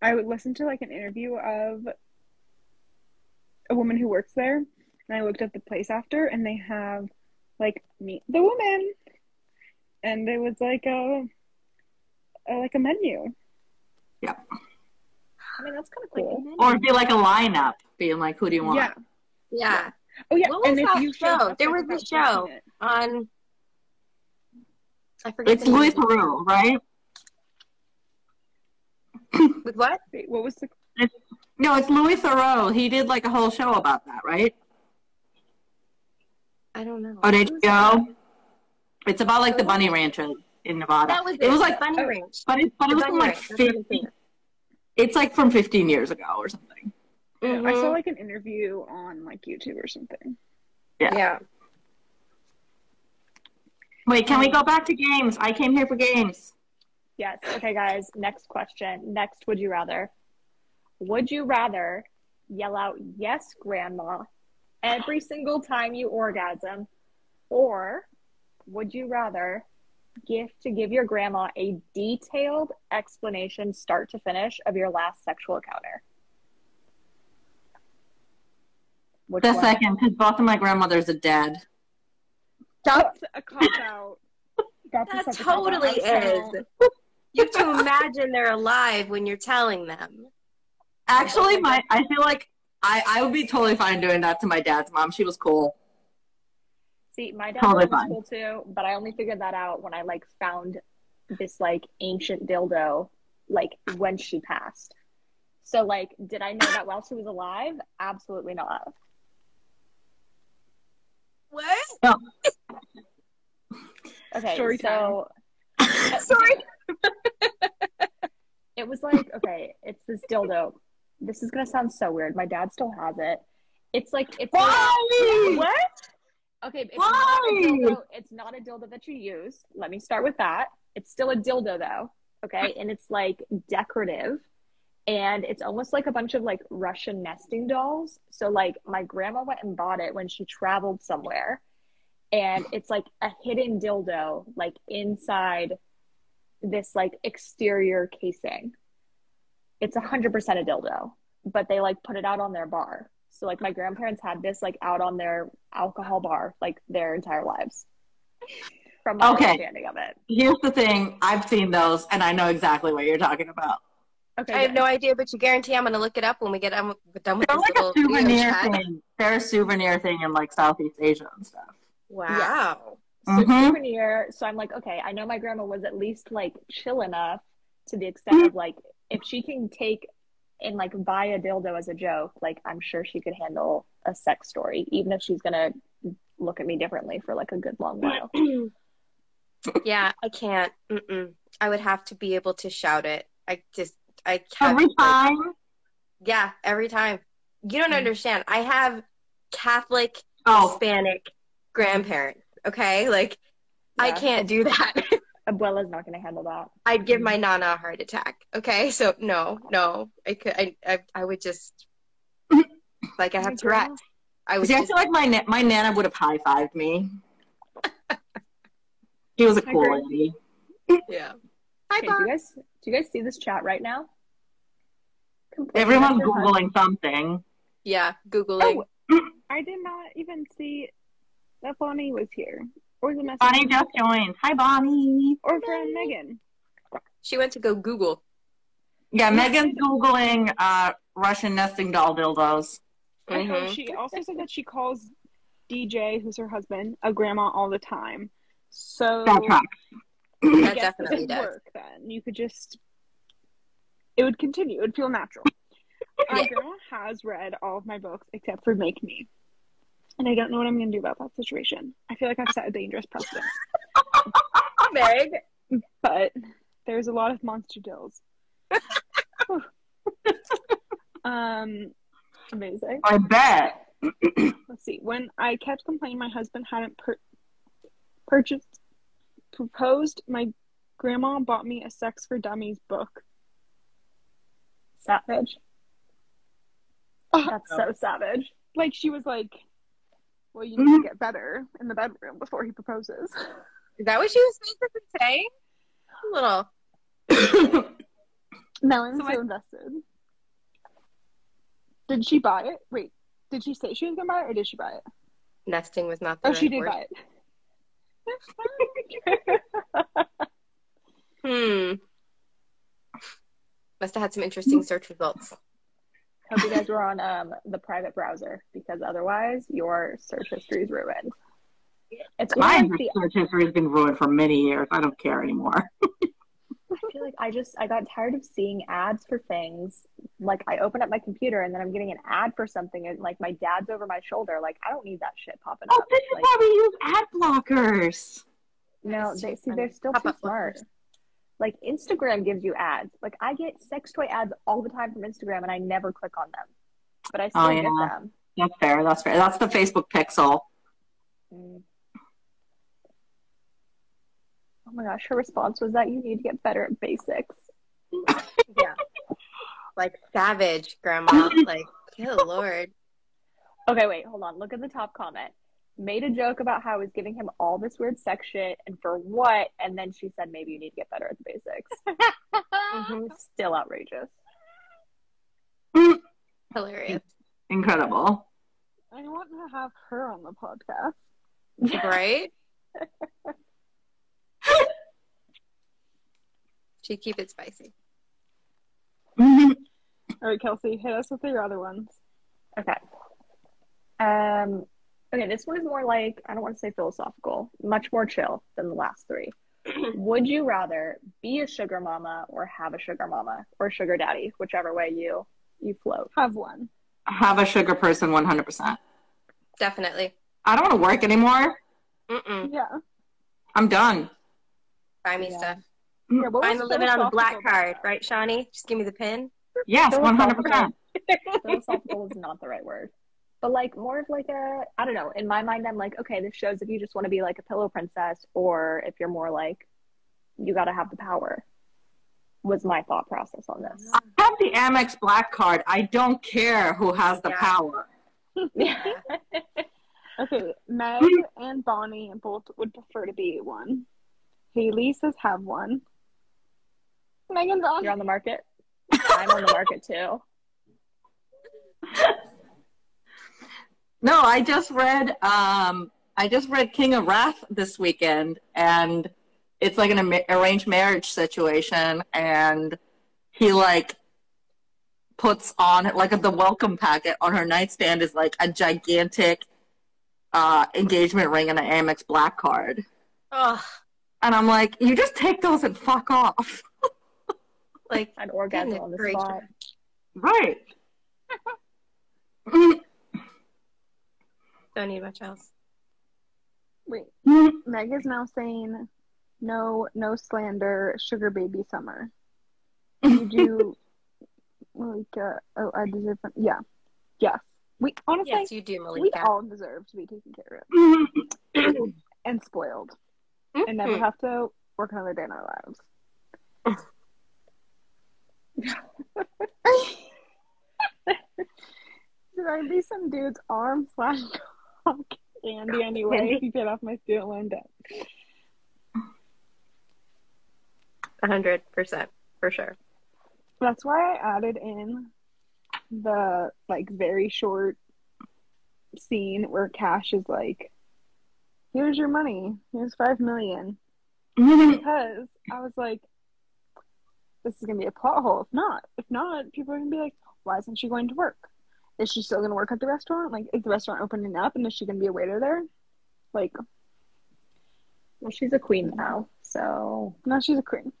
I would listen to like an interview of a woman who works there, and I looked up the place after, and they have like meet the woman, and it was like a, a like a menu. Yeah. I mean, that's kind of cool. or it'd be like a lineup, being like, "Who do you want?" Yeah. Yeah. Oh yeah. What was and if that you show? There was a show. On. I forget. It's Louis name. Theroux, right? With what? Wait, what was the? No, it's Louis Theroux. He did like a whole show about that, right? I don't know. On Who was HBO. It's about like the bunny ranches in Nevada. That was it. it was like, Bunny oh, Ranch. but it, but it was from like Ranch. That's 50, it's like from 15 years ago or something. I Mhm. saw like an interview on like YouTube or something. Yeah. Yeah. Wait, can we go back to games? I came here for games. Yes. Okay, guys. Next question. Next, would you rather? Would you rather yell out "Yes, Grandma" every single time you orgasm, or would you rather give to give your grandma a detailed explanation, start to finish, of your last sexual encounter? Which The one? second, because both of my grandmothers are dead. That's a cop out. That's That such a cop-out. totally is. You have to imagine they're alive when you're telling them. Actually, my I feel like I, I would be totally fine doing that to my dad's mom. She was cool. See, my dad Totally was fine. cool too, but I only figured that out when I like found this like ancient dildo like when she passed. So like, did I know that while she was alive? Absolutely not. What? Okay, Story so Sorry. it was like okay, it's this dildo. This is gonna sound so weird. My dad still has it. It's like it's Why? what? Okay, it's not a dildo. It's not a dildo that you use. Let me start with that. It's still a dildo though. Okay, and it's like decorative, and it's almost like a bunch of like Russian nesting dolls. So like my grandma went and bought it when she traveled somewhere, and it's like a hidden dildo like inside this like exterior casing. It's a hundred percent a dildo, but they like put it out on their bar. So like my grandparents had this like out on their alcohol bar like their entire lives. From my Okay. understanding of it. Here's the thing. I've seen those, and I know exactly what you're talking about. Okay. I have no idea, but you guarantee I'm going to look it up when we get done, done with They're this like a souvenir thing. They're a souvenir thing in like Southeast Asia and stuff. Wow. So Mhm. souvenir. So I'm like, okay, I know my grandma was at least like chill enough to the extent of like if she can take and like buy a dildo as a joke, like I'm sure she could handle a sex story, even if she's gonna look at me differently for like a good long while. yeah, I can't. Mm-mm. I would have to be able to shout it. I just, I can't. Every time. Yeah, every time. You don't Mm. understand. I have Catholic, Oh, Hispanic grandparents. Okay, like I can't do that. Abuela's not going to handle that. I'd give my nana a heart attack. Okay, so no, no, I could, I, I, I would just like I have Tourette's. I would See, I feel like my na- my nana would have high fived me. he was a cool agree. lady. yeah. Hi, Okay, do you guys do you guys see this chat right now? Complaining Everyone's about your googling something. Yeah, googling. Oh, I did not even see that Bonnie was here. Or the message. Bonnie just joined. Hi, Bonnie. Or from Megan. She went to go Google. Yeah, Megan's googling uh, Russian nesting doll dildos. I know Mhm. she also said that she calls DJ, who's her husband, a grandma all the time. So That tracks. That definitely this does. work then. You could just it would continue. It would feel natural. My grandma has read all of my books except for Make Me. And I don't know what I'm gonna do about that situation. I feel like I've set a dangerous precedent. Meg. But there's a lot of monster dills. um Amazing. I bet. let's see. When I kept complaining my husband hadn't pur- purchased, proposed, my grandma bought me a Sex for Dummies book. Savage. That's so savage. Like she was like, "Well, you need to get better in the bedroom before he proposes." Is that what she was basically saying? A little. Now I'm So so, I- invested. Did she buy it? Wait, did she say she was gonna buy it, or did she buy it? Nesting was not the Oh, right she did word. buy it. Hmm. Must have had some interesting search results. Hope you guys were on um, the private browser because otherwise your search history is ruined. It's My the search history has been ruined for many years. I don't care anymore. I feel like I just I got tired of seeing ads for things. Like I open up my computer and then I'm getting an ad for something and like my dad's over my shoulder. Like I don't need that shit popping Oh, up. this is Like why we use ad blockers. no, they see funny. they're still too Pop-up smart. blockers. Like Instagram gives you ads. Like I get sex toy ads all the time from Instagram and I never click on them. But I still Oh, get them. That's fair. That's fair. That's the Facebook pixel. Mm. Oh my gosh, her response was that you need to get better at basics. Yeah. Like savage, grandma. Like, good lord. Okay, wait, hold on. Look at the top comment. Made a joke about how I was giving him all this weird sex shit and for what? And then she said maybe you need to get better at the basics. Mhm. Still outrageous. Hilarious. Incredible. I want to have her on the podcast. Right? She'd keep it spicy. All right, Kelsey, hit us with your other ones. Okay. Um okay, this one is more like I don't want to say philosophical, much more chill than the last three. Would you rather be a sugar mama or have a sugar mama or sugar daddy, whichever way you you float? Have one. Have a sugar person 100%. Definitely. I don't want to work anymore. Mm-mm. Yeah. I'm done. Buy me Yeah. stuff. Mm. yeah what Find the living on the black card, right, Shani? Just give me the pin. Yes, 100%. philosophical is not the right word but like more of like a i don't know in my mind i'm like okay this shows if you just want to be like a pillow princess or if you're more like you got to have the power was my thought process on this I have the Amex black card. I don't care who has the Yeah. power. yeah? Okay, Meg hmm. and Bonnie both would prefer to be one. Haley says have one. Megan's on. you're on the market i'm on the market too No, I just read um I just read King of Wrath this weekend and it's like an arranged marriage situation and he like puts on like the welcome packet on her nightstand is like a gigantic uh engagement ring and an Amex black card. Oh, And I'm like, you just take those and fuck off. like an orgasm on the Great. spot Right. don't need much else. Wait, Meg is now saying no, no slander, sugar baby summer. You do like uh, oh, I deserve. Yeah, yes. We honestly, Yes, you do, we all deserve to be taken care of and spoiled, and never have to work another day in our lives. There'd be some dude's arm slash cock candy anyway you paid off my student loan debt. A hundred percent for sure. That's why I added in the like very short scene where Cash is like, "Here's your money. Here's five million. Because I was like, "This is gonna be a plot hole. If not, if not, people are gonna be like, why isn't she going to work? Is she still gonna work at the restaurant? Like, is the restaurant opening up, and is she gonna be a waiter there? Like, Well, she's a queen now, so no, she's a queen.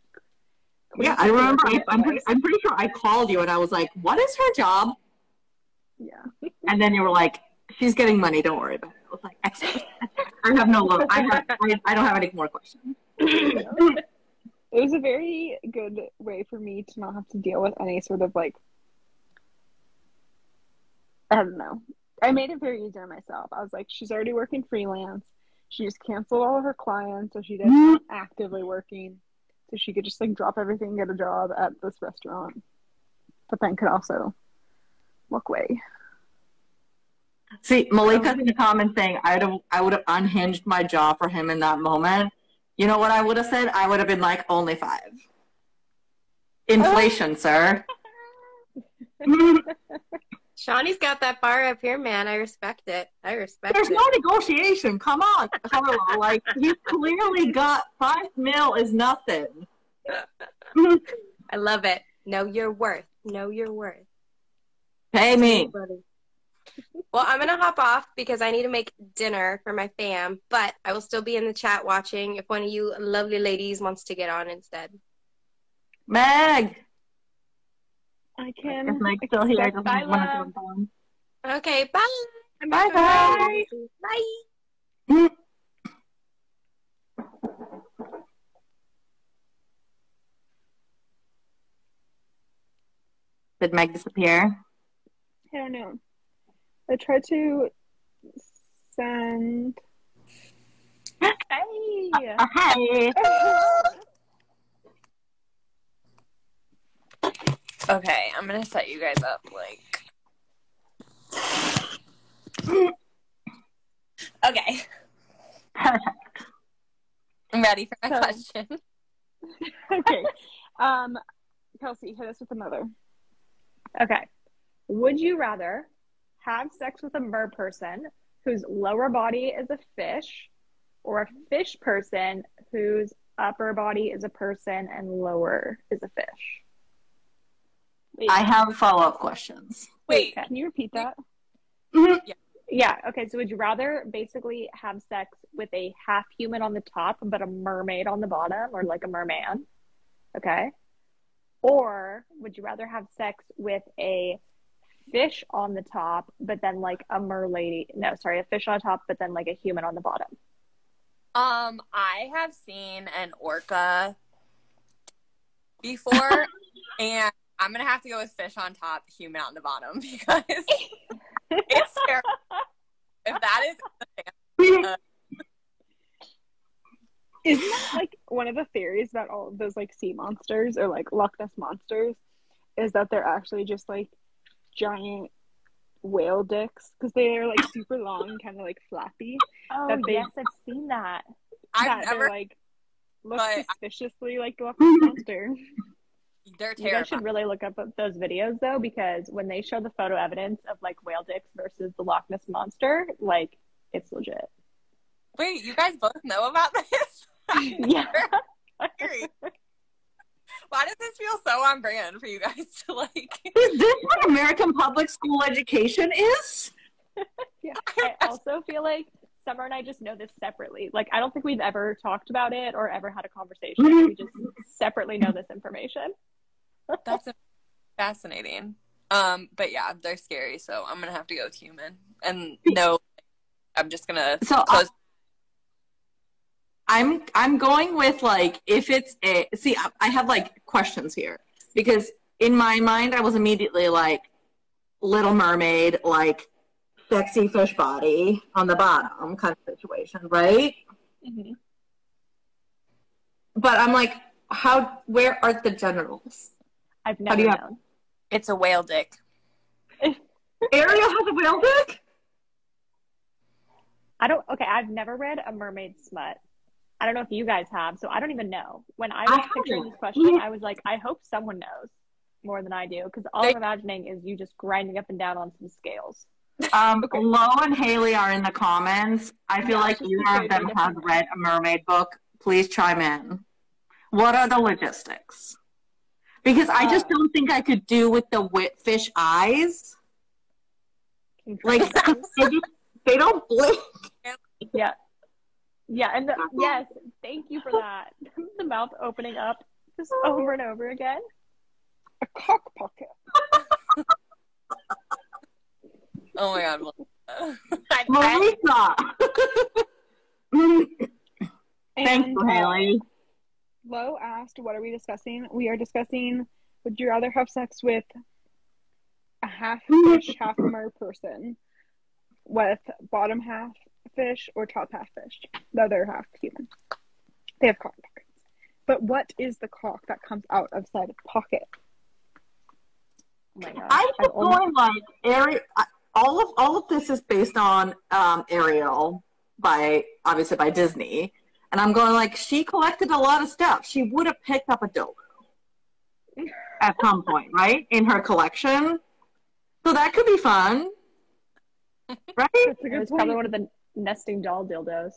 Yeah, I remember. I, I'm, pretty, I'm pretty sure I called you and I was like, "What is her job?" Yeah. And then you were like, "She's getting money. Don't worry about it." I was like, "Excellent." I have no. lo- I have. I, I don't have any more questions. it was a very good way for me to not have to deal with any sort of like I don't know. I made it very easy on myself. I was like, she's already working freelance. She just canceled all of her clients, so she didn't mm. actively working. So she could just like drop everything and get a job at this restaurant. But then could also look away. See, Malika's in the comments saying I would have I would have unhinged my jaw for him in that moment. You know what I would have said? I would have been like, only five. Oh. Inflation, sir. Shani's got that bar up here, man. I respect it. I respect it. There's it. no negotiation. Come on, Carla. Like you clearly got five mil is nothing. I love it. Know your worth. Know your worth. Pay me. Well, I'm gonna hop off because I need to make dinner for my fam, but I will still be in the chat watching if one of you lovely ladies wants to get on instead. Meg. I can If Meg's still here, accept doesn't want to love. jump on. Okay, bye. Bye bye. Bye. Did Meg disappear? I don't know. I tried to send hey, Uh, hey. Okay, I'm gonna set you guys up like. Okay, I'm ready for my So- question. okay. Um, Kelsey, hit us with another. Okay. Would you rather have sex with a mer person whose lower body is a fish or a fish person whose upper body is a person and lower is a fish? Wait, I have follow up questions. Wait, can you repeat that? Yeah. Okay. So would you rather basically have sex with a half human on the top but a mermaid on the bottom or like a merman? Okay. Or would you rather have sex with a fish on the top but then like a mer lady? No, sorry, a fish on top but then like a human on the bottom. um, I have seen an orca before, and I'm gonna have to go with fish on top, human on the bottom because it's terrible. If that is uh, Isn't that like one of the theories about all of those like sea monsters or like Loch Ness monsters? Is that they're actually just like giant whale dicks because they are like super long, kind of like flappy. Oh That they- yes, I've seen that. I've that never like look but- suspiciously like the Loch Ness monster. they're You guys should really look up those videos though, because when they show the photo evidence of like whale dicks versus the Loch Ness monster, like it's legit. Wait, you guys both know about this? Yeah. Curious. Why does this feel so on brand for you guys to like? Is this what American public school education is? Yeah. I also feel like Summer and I just know this separately. Like I don't think we've ever talked about it or ever had a conversation. Mm-hmm. We just separately know this information. That's fascinating. Um, but yeah, they're scary, so I'm gonna have to go with human. And no, I'm just gonna So I- close. I'm I'm going with like if it's a see I- I have like questions here because in my mind I was immediately like Little Mermaid like sexy fish body on the bottom kind of situation right but I'm like, how? Where are the genitals? I've How never do you have- known. It's a whale dick. Ariel has a whale dick. I don't. Okay, I've never read a mermaid smut. I don't know if you guys have, so I don't even know. When I was I picturing this question, I was like, I hope someone knows more than I do, because all They- I'm imagining is you just grinding up and down on some scales. Um, Lo and Haley are in the comments. I feel Yeah, like just either of them completely has read a mermaid book. Please chime in. What are the logistics? Because I just Uh, don't think I could do with the wit fish eyes. Like they, just, they don't blink. yeah, yeah, and the, yes, thank you for that. the mouth opening up just over and over again. A cock pocket. Oh my god. I, I, Melissa. Thanks, uh, Haley. Lo asked, "What are we discussing?" We are discussing. Would you rather have sex with a half fish, half mer person, with bottom half fish or top half fish, the other half human? They have cock pockets, but what is the cock that comes out of said pocket? Oh my god! I'm just only- going like Ariel. All of all of this is based on um, Ariel by obviously by Disney, and I'm going like she collected a lot of stuff. She would have picked up a dildo at some point, right, in her collection. So that could be fun, right? That's It was probably one of the nesting doll dildos.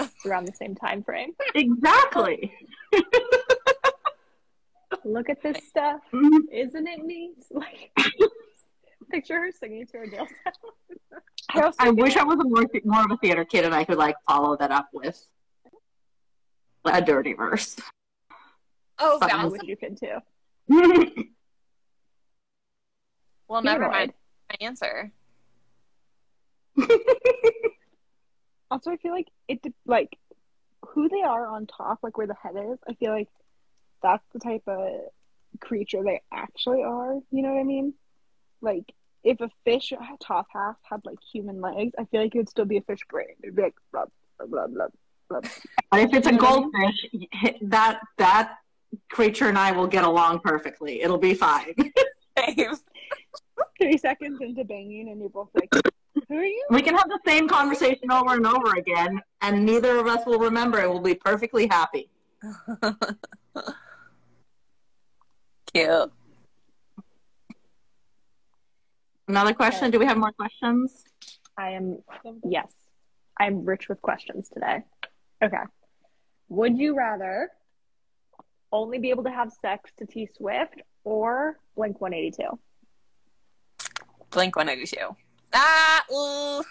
It's around the same time frame. Exactly. Look at this stuff, Mhm. isn't it neat? Like, picture her singing to her dildo. I I wish I was a more more of a theater kid and I could like follow that up with a dirty verse. oh, But I you could too. Well, never Humanoid. mind my answer. Also, I feel like it like who they are on top, like where the head is. I feel like that's the type of creature they actually are. You know what I mean? Like if a fish top half had like human legs, I feel like it would still be a fish brain. It'd be like blah blah blah blah. Blah. But if it's a You know what I mean? goldfish, that that creature and I will get along perfectly. It'll be fine. Three seconds into banging, and you're both like, "Who are you?" We can have the same conversation over and over again, and neither of us will remember. and We'll be perfectly happy. Cute. Another question? Do we have more questions? I am, yes, I'm rich with questions today. Okay. Would you rather only be able to have sex to T Swift or Blink 182? Blink 182. Ah, ooh.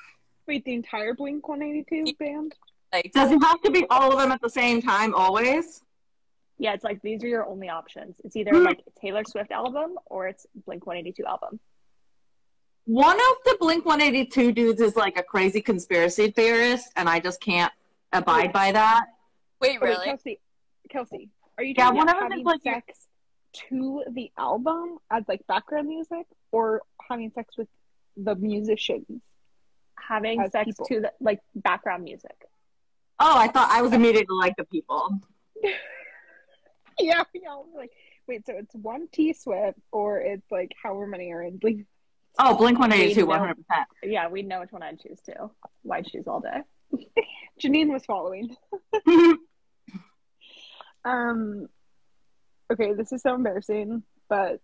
Wait, the entire Blink 182 band? Like, Does it have to be all of them at the same time always? Yeah, it's like these are your only options. It's either Hmm. like Taylor Swift album or it's Blink 182 album. One of the Blink 182 dudes is like a crazy conspiracy theorist, and I just can't abide by that. wait, wait, really? Kelsey, Kelsey, are you Yeah, talking one about of them is like- sex to the album as like background music, or having sex with the musicians? Having As sex people. to the like background music. Oh, I thought I was immediately like the people. Yeah, yeah. we're Like, wait, so it's one T Swift, or it's like however many are in Blink. Oh, Blink One Eighty Two, one hundred percent. Yeah, we know which one I'd choose to. Why choose all day? Janine was following. Um. Okay, this is so embarrassing, but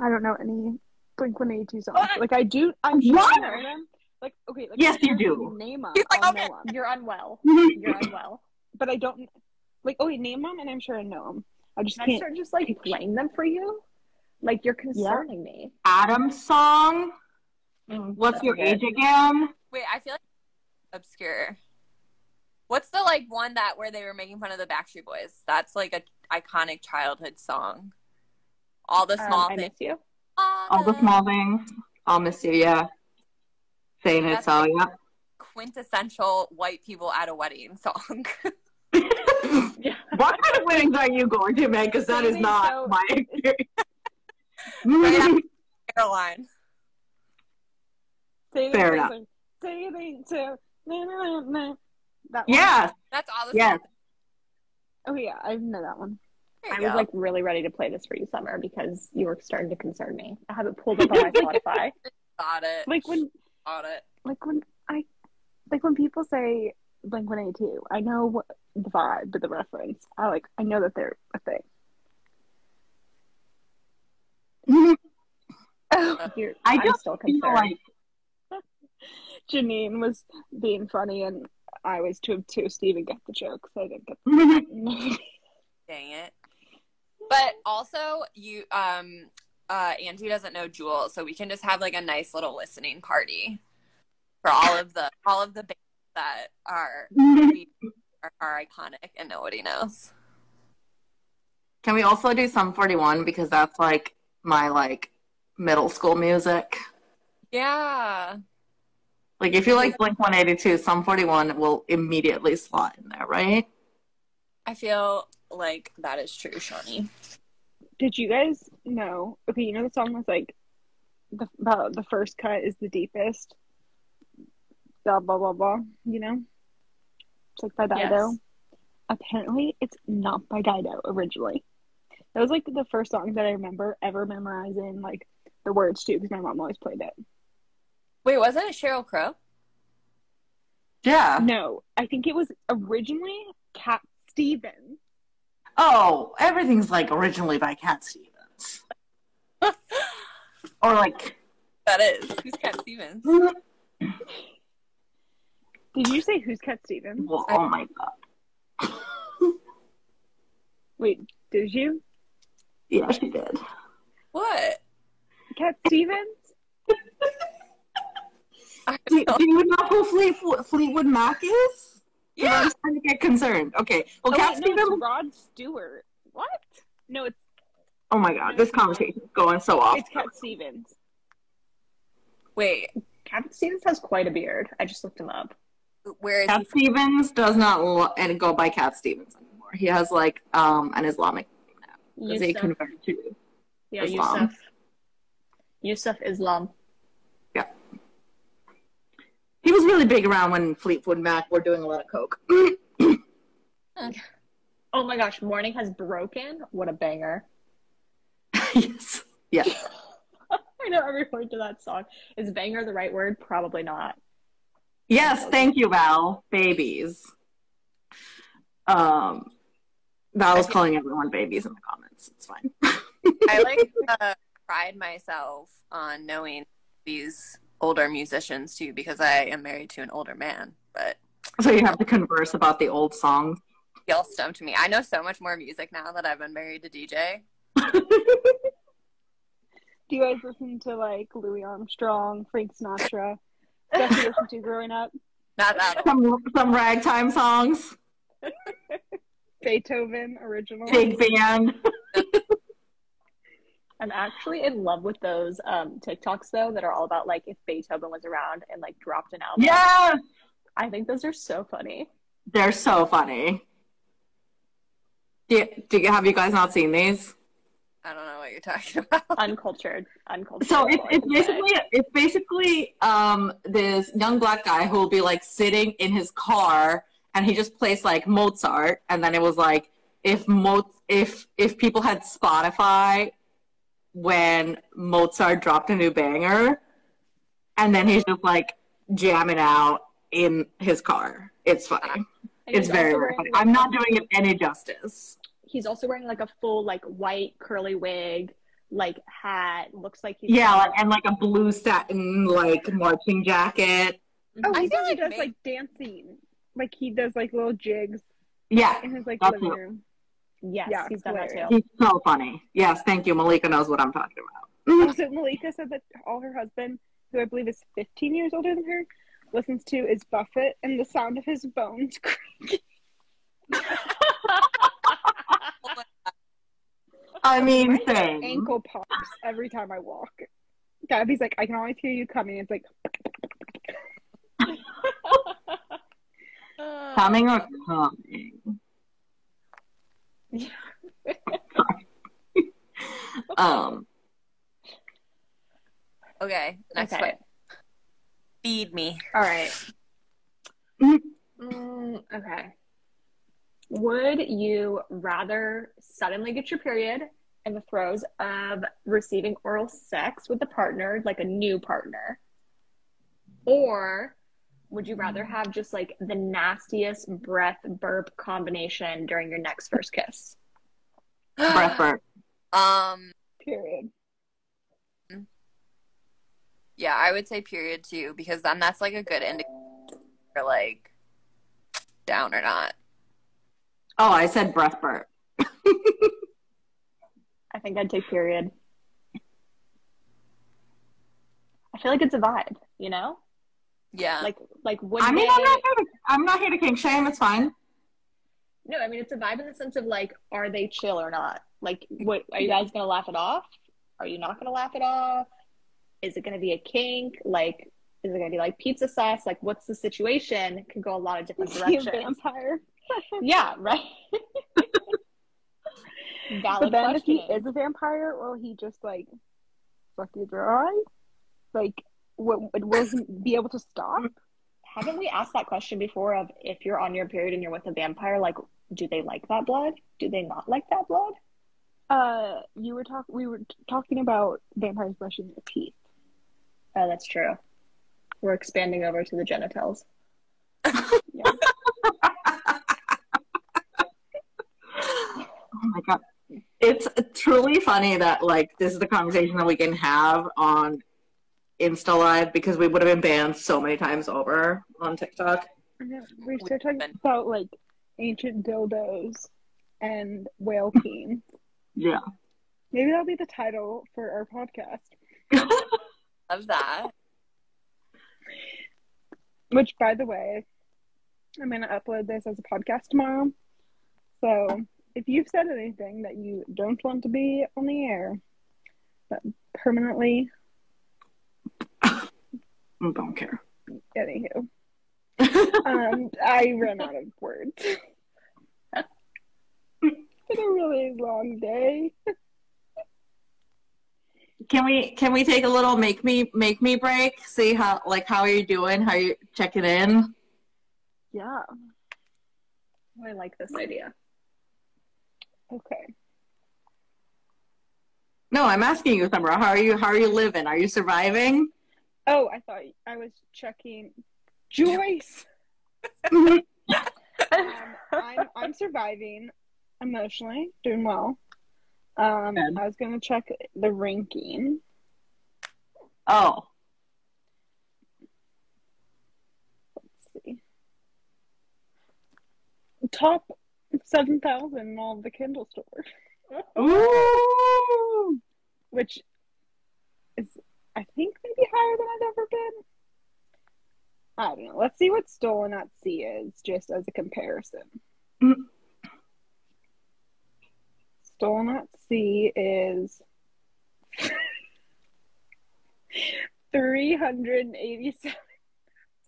I don't know any Blink One Eighty Two songs. What? Like I do, I'm sure What? I know them. Like okay, like Yes, you do. Name them. He's like, I'll okay. know 'em. You're unwell. You're unwell. but I don't. Like oh, wait, name them, and I'm sure I know them. I just Can I can't. start just like playing them for you? Like you're concerning me. Adam's song. What's your Okay. age again? Wait, I feel like obscure. What's the like one that where they were making fun of the Backstreet Boys? That's like a iconic childhood song. All the Um, small I things. miss you. All the small things. I'll miss you, yeah. Saying it, That's so like- yeah. quintessential white people at a wedding song. Yeah. what kind of weddings are you going to, man? Because that is not so- my experience. Right Caroline. Say Fair enough. thing, Say the thing, so- na, na, na, na. That one? Yes. That's all the Yes. Oh yeah, I know that one. I you was like really ready to play this for you, Summer, because you were starting to concern me. I have it pulled up on my Spotify. got it. Like when got it. like when I like when people say Blink One Eighty Two, I know what the vibe, but the reference. I like I know that they're a thing. Oh, You're, I I'm just still feel concerned. like Janine was being funny, and I was too obtuse to even get the joke, so I didn't get. The- Dang it. But also, you um uh Angie doesn't know Jewel, so we can just have like a nice little listening party for all of the all of the bands that are are, are iconic and nobody knows. Can we also do Sum 41 because that's like my like middle school music. Yeah. Like if you like Blink 182, Sum 41 will immediately slot in there, right? I feel like that is true, Shani. Did you guys know? Okay, you know the song was like the about the first cut is the deepest. Blah blah blah blah. You know, it's like by Dido. Yes. Apparently, it's not by Dido originally. That was like the first song that I remember ever memorizing like the words to because my mom always played it. Wait, wasn't it Sheryl Crow? Yeah. No, I think it was originally Cat Stevens. Oh, everything's like originally by Cat Stevens. or like That is. Who's Cat Stevens? Did you say who's Cat Stevens? well, oh my god. Wait, did you? Yeah, she did. What? Cat Stevens? I Do, don't do you know who Fleet, Fleetwood Mac is? Yeah. I'm starting to get concerned. Okay. Well, Oh, Cat wait, no, Stevens. it's Rod Stewart. What? No, it's Oh my god, this conversation is going so off. it's Cat Stevens. Wait, Cat Stevens has quite a beard. I just looked him up. where is Cat he from? Stevens does not lo- and go by Cat Stevens anymore. He has like um an Islamic name now because he Yusuf. converted to. Yeah, Islam. Yusuf. Yusuf Islam. He was really big around when Fleetwood Mac were doing a lot of coke. Oh my gosh, Morning Has Broken. What a banger. yes. Yes. I know every word to that song. Is banger the right word? Probably not. Yes, thank you, Val. Babies. Um, Val was calling everyone babies in the comments. It's fine. I like uh, pride myself on knowing these older musicians too because I am married to an older man. But so you have to converse about the old songs. y'all stumped me. I know so much more music now that I've been married to DJ. Do you guys listen to like Louis Armstrong, Frank Sinatra? Stuff you listened to growing up? Not that some some ragtime songs, Beethoven original. big band. I'm actually in love with those um, TikToks though that are all about like if Beethoven was around and like dropped an album. Yeah, I think those are so funny. they're so funny. Do you, do you, have you guys not seen these? I don't know what you're talking about. Uncultured, uncultured. So that's it's, it's basically it's basically um this young black guy who will be like sitting in his car and he just plays like Mozart and then it was like if Mo if if people had Spotify when Mozart dropped a new banger and then he's just like jamming out in his car. It's funny. And It's very, very funny. like, I'm not doing it any justice. He's also wearing like a full like white curly wig, like hat. Looks like he's Yeah, like, and like a blue satin like marching jacket. Oh, I he feel does, like may- like dancing. Like he does like little jigs Yeah, in his like living room. Yes, Yeah, he's done that hilarious. too. He's so funny. Yes, thank you. Malika knows what I'm talking about. Also, Malika said that all her husband, who I believe is 15 years older than her, listens to is Buffett and the sound of his bones creaking. I mean, same. ankle pops every time I walk. Gabby's like, I can always hear you coming. It's like, Coming or coming? um, Okay, next Okay. one. Feed me. All right. Mm, okay. Would you rather suddenly get your period in the throes of receiving oral sex with a partner, like a new partner? Or would you rather have just like the nastiest breath burp combination during your next first kiss? Breath burp. Um, Period. yeah, I would say period too, because then that's like a good indicator for like down or not. Oh, I said breath burp. I think I'd take period. I feel like it's a vibe, you know? Yeah. Like like would I mean, they I'm not here to, I'm not here to kink shame. It's fine. No, I mean it's a vibe in the sense of like, are they chill or not? Like, what are you guys gonna laugh it off? Are you not gonna laugh it off? Is it gonna be a kink? Like, is it gonna be like pizza sauce? Like, what's the situation? It could go a lot of different Is he directions. vampire? Yeah, right. But Valid then if he is a vampire, will he just like suck you dry? Like, what, will he be able to stop? Haven't we asked that question before? Of if you're on your period and you're with a vampire, like, do they like that blood? Do they not like that blood? Uh, you were talking. We were t- talking about vampires brushing their teeth. Oh, that's true. We're expanding over to the genitals. Yeah. Oh my god. It's truly funny that like this is the conversation that we can have on Insta Live because we would have been banned so many times over on TikTok. Yeah, we started talking about like ancient dildos and whale peen. Yeah. Maybe that'll be the title for our podcast. Love that. Which, by the way, I'm gonna upload this as a podcast tomorrow. So if you've said anything that you don't want to be on the air, but permanently, Don't care. anywho, um, I ran out of words. It's a really long day. Can we can we take a little make me make me break? See how like how are you doing? How are you checking in? Yeah. Oh, I like this idea. Okay. No, I'm asking you, Summer. How are you? How are you living? Are you surviving? Oh, I thought I was checking. Joyce. Um, I'm I'm surviving emotionally, doing well. Um, Good. I was gonna check the ranking. oh, Let's see. Top seven thousand in all of the Kindle store. Ooh. which is I think maybe higher than I've ever been. I don't know. Let's see what Stolen at Sea is, just as a comparison. Stolen at Sea is three hundred and eighty-seven.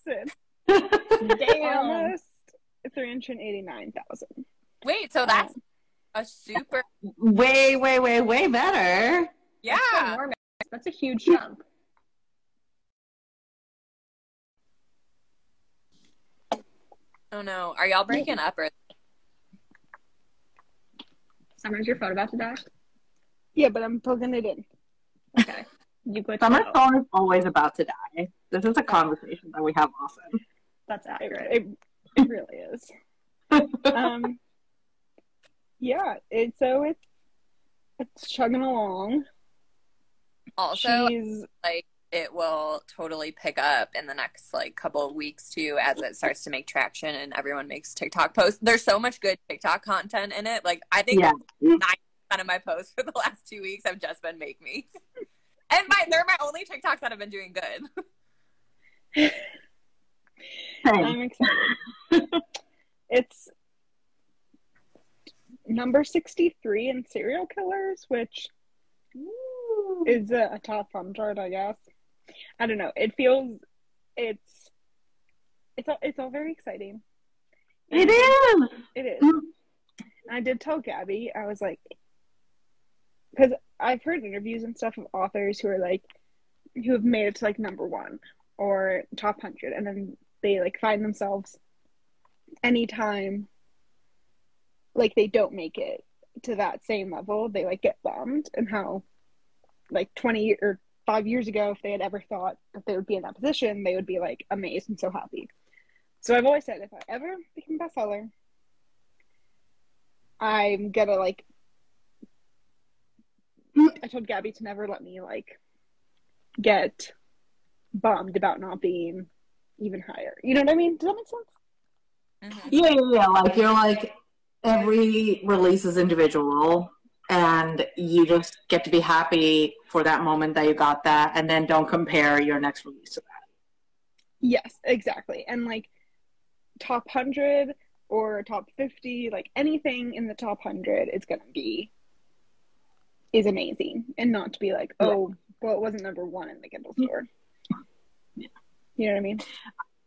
Damn. Almost three hundred eighty-nine thousand. Wait, so that's a super way, way, way, way better. yeah. That's a huge jump. Oh no, are y'all breaking up or Summer's your phone about to die? Yeah, but I'm plugging it in. Okay. You glitched Summer's out. phone is always about to die. This is a conversation that we have often. That's It, accurate. it, it really is. Um, yeah. It so it's it's chugging along. Also She's like it will totally pick up in the next like couple of weeks too as it starts to make traction and everyone makes TikTok posts. There's so much good TikTok content in it. Like I think Yeah. nine percent of my posts for the last two weeks have just been make me. and my they're my only TikToks that have been doing good. Same. I'm excited. it's number sixty-three in serial killers, which is a, a top fun chart, I guess. I don't know. It feels it's it's all, it's all very exciting. It is. It is. I did tell Gabby, I was like, because I've heard interviews and stuff of authors who are like, who have made it to like number one or top hundred, and then they like find themselves anytime like they don't make it to that same level, they like get bummed and how like 20 or 5 years ago if they had ever thought that they would be in that position, they would be like amazed and so happy. So I've always said if I ever become a bestseller, I'm gonna like I told Gabby to never let me like get bummed about not being even higher. You know what I mean? Does that make sense? Mhm. Yeah, yeah, yeah. Like you're like every release is individual, and you just get to be happy for that moment that you got that, and then don't compare your next release to that. Yes, exactly. And like top 100 or top 50, like anything in the top 100 is going to be is amazing and not to be like, oh, well, it wasn't number 1 in the Kindle store. Yeah. You know what I mean?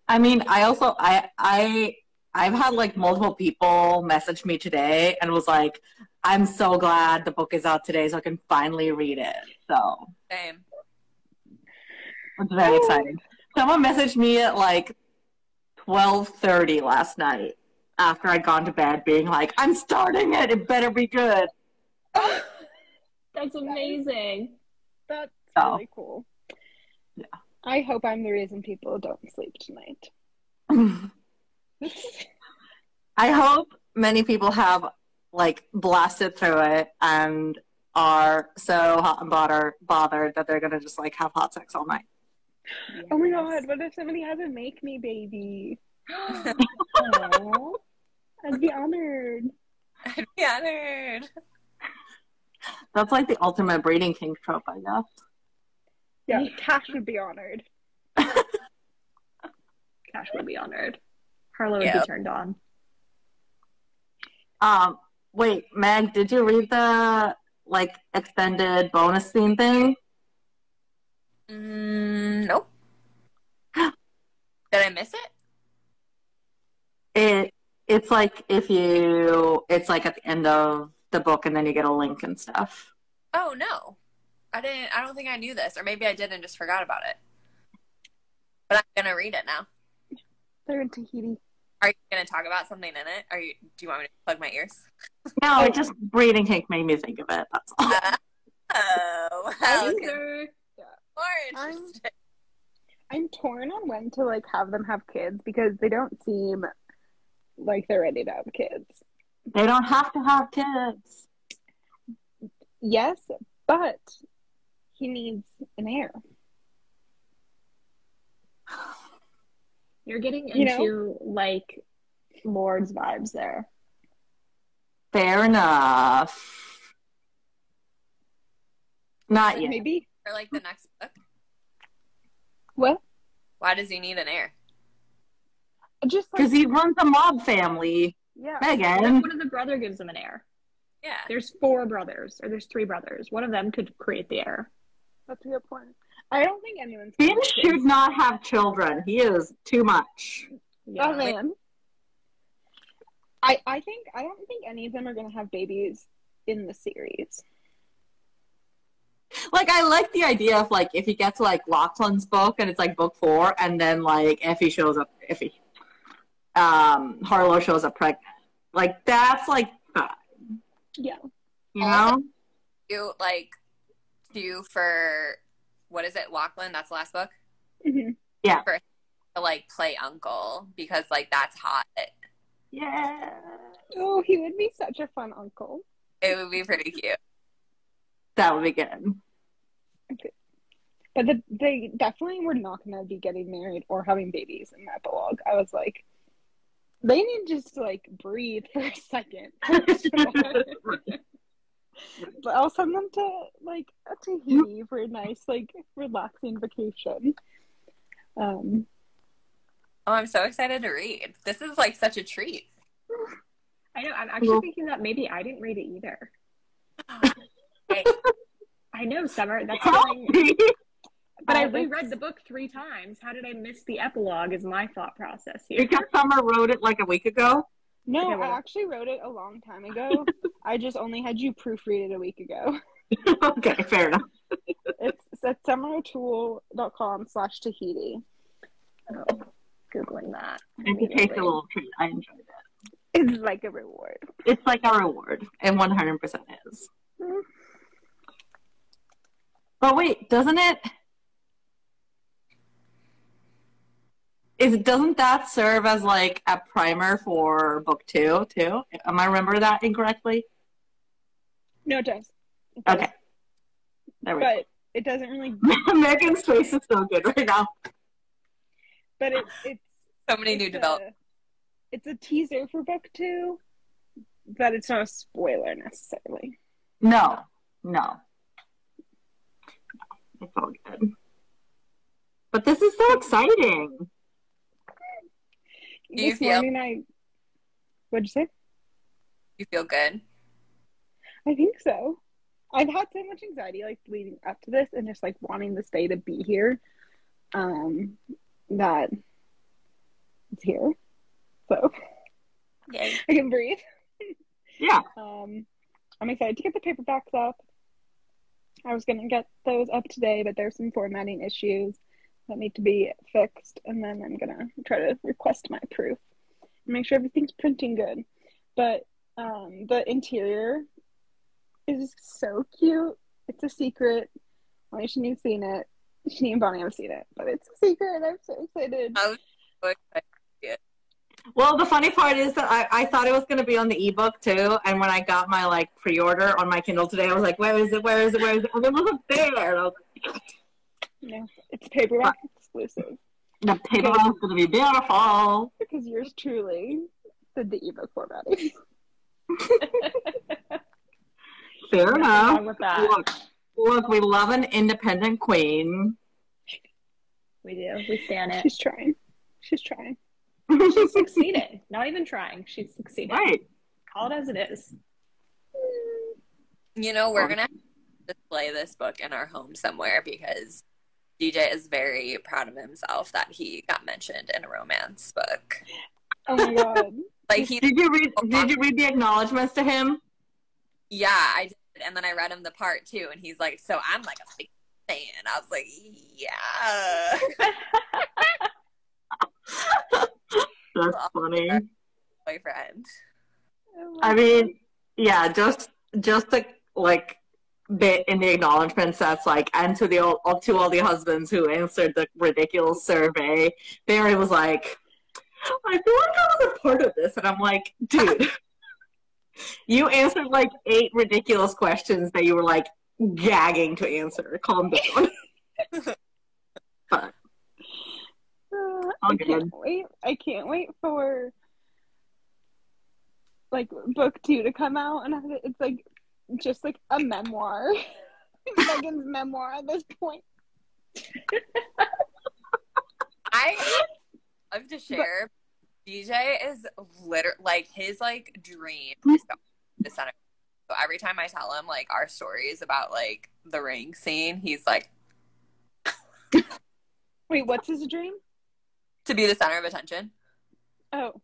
I mean, I also I I I've had like multiple people message me today and was like, "I'm so glad the book is out today, so I can finally read it." So Same. it's very exciting. Someone messaged me at like twelve thirty last night after I'd gone to bed, being like, "I'm starting it. It better be good." That's amazing. That's Oh. really cool. Yeah. I hope I'm the reason people don't sleep tonight. I hope many people have like blasted through it and are so hot and bothered, bothered that they're gonna just like have hot sex all night. Oh my god, what if somebody has a make me baby? I'd be honored. I'd be honored. That's like the ultimate breeding kink trope, I guess. Yeah, Cash would be honored. Cash would be honored. Harlow would Yep. be turned on. Um, wait, Meg, did you read the like extended bonus scene thing? Mm, nope. Did I miss it? It it's like if you it's like at the end of the book and then you get a link and stuff. Oh no, I didn't. I don't think I knew this, or maybe I did and just forgot about it. But I'm gonna read it now. They're in Tahiti. Are you gonna talk about something in it? Are you? Do you want me to plug my ears? No, it just breeding kink made me think of it. That's all. Oh, well, okay. Either. more I'm- interesting. I'm torn on when to like have them have kids because they don't seem like they're ready to have kids. They don't have to have kids. Yes, but he needs an heir. You're getting You know? into like Lord's vibes there. Fair enough. Not yet. Maybe For like the next book, what? why does he need an heir? Just like Because he runs a mob family. yeah. Megan. What if the brother gives him an heir? Yeah. There's four brothers, or there's three brothers. One of them could create the heir. That's a good point. I don't think anyone's Finn gonna should kids. not have children. He is too much. Yeah. Oh man. I I think I don't think any of them are gonna have babies in the series. Like I like the idea of like if he gets like Lachlan's book and it's like book four and then like Effie shows up Effie. Um Harlow shows up pregnant. Like that's like fine. Yeah. You know? You like do for what is it, Lachlan? That's the last book. hmm To like play uncle because like that's hot. Yeah. Oh, he would be such a fun uncle. It would be pretty cute. That would be good. Okay. But the, they definitely were not going to be getting married or having babies in that epilogue. I was like, they need just to like breathe for a second. but I'll send them to like a Tahiti for a nice, like, relaxing vacation. Um, Oh, I'm so excited to read. This is like such a treat. I know. I'm actually Cool. thinking that maybe I didn't read it either. Hey, I know, Summer. That's Help me. but I Uh, it's- reread the book three times. How did I miss the epilogue? Is my thought process here. Because Summer wrote it like a week ago. No, I actually wrote it a long time ago. I just only had you proofread it a week ago. okay, fair enough. It's, it's at summerotoole.com slash Tahiti. googling that. It's a tasty little treat. I enjoyed it. It's like a reward. It's like a reward, and 100% is. Mm. But wait, doesn't it? Is doesn't that serve as like a primer for book two too? Am I remember that incorrectly? No, it does. It does. Okay. There we go. But it doesn't really. Megan's face is so good right now. But it, it's So many new it's a- developments. It's a teaser for book two, but it's not a spoiler necessarily. No, no. It's all good. But this is so exciting. Do you this feel- morning I. What'd you say? You feel good? I think so. I've had so much anxiety like leading up to this and just like wanting this day to be here. Um that it's here. So Yay. I can breathe. Yeah. Um I'm excited to get the paperbacks up. I was gonna get those up today, but there's some formatting issues that need to be fixed and then I'm gonna try to request my proof and make sure everything's printing good. But um the interior is so cute. It's a secret. Only Shani have seen it. Shani and Bonnie have seen it, but it's a secret. I'm so excited. I was so excited. Well, the funny part is that I, I thought it was going to be on the ebook too. And when I got my like pre-order on my Kindle today, I was like, where is it? Where is it? Where is it? And it wasn't there. And I was like, No, it's paperback exclusive the paperback is going to be beautiful. because yours truly did the ebook formatting. Fair Nothing enough. with that. Look, look, we love an independent queen. We do. We stand it. She's trying. She's trying. She's succeeded. Not even trying. She's succeeded. right. Call it as it is. You know, we're gonna display this book in our home somewhere because DJ is very proud of himself that he got mentioned in a romance book. Oh my god. Like he, Did you read? Did you read the acknowledgments to him? yeah, I did, and then I read him the part too, and he's like, "So I'm like a big fan." I was like, "Yeah." That's funny. Boyfriend. I mean, yeah, just just the like bit in the acknowledgments that's like, and to the all to all the husbands who answered the ridiculous survey, Barry was like, I feel like I was a part of this, and I'm like, dude, you answered like eight ridiculous questions that you were like gagging to answer. Calm down. but Uh, I can't wait. I can't wait for like book two to come out, and it's like just like a memoir, Megan's memoir at this point. I love to share. DJ is literally like his like dream hmm? is to be the center. So every time I tell him like our stories about like the ring scene, he's like Wait, what's his dream? to be the center of attention. Oh,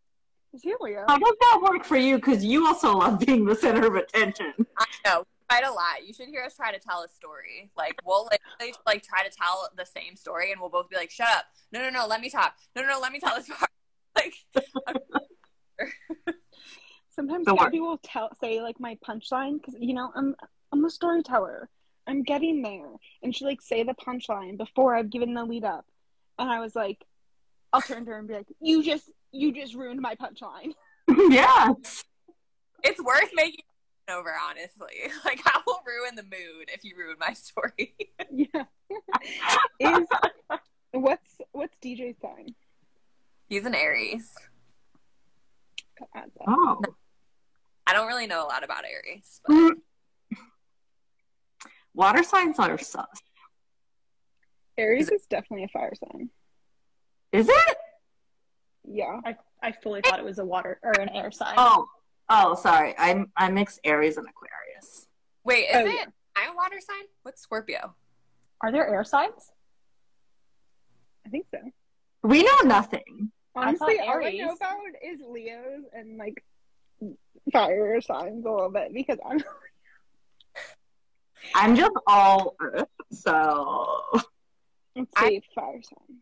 here we go. how does that work for you? Because you also love being the center of attention. I know. Quite a lot. You should hear us try to tell a story. Like we'll literally like try to tell the same story, and we'll both be like, "Shut up! No, no, no! Let me talk! No, no, no! Let me tell this part." Like, Sometimes Don't Gabby will tell say like my punchline because you know I'm I'm a storyteller. I'm getting there, and she like say the punchline before I've given the lead up, and I was like, I'll turn to her and be like, "You just you just ruined my punchline." yes. it's worth making over. Honestly, like I will ruin the mood if you ruin my story. yeah. Is what's what's DJ's sign? He's an Aries. Oh. I don't really know a lot about Aries. But Mm. Water signs are sus. Aries is definitely a fire sign. Is it? Yeah. I, I fully thought it was a water or an air sign. Oh, oh, sorry. I I mix Aries and Aquarius. wait, is Oh, it yeah. I a water sign? What's Scorpio? Are there air signs? I think so. We know nothing. I Honestly, all I know about is Leos and like fire signs a little bit because I'm I'm just all Earth, so let's I- say fire sign.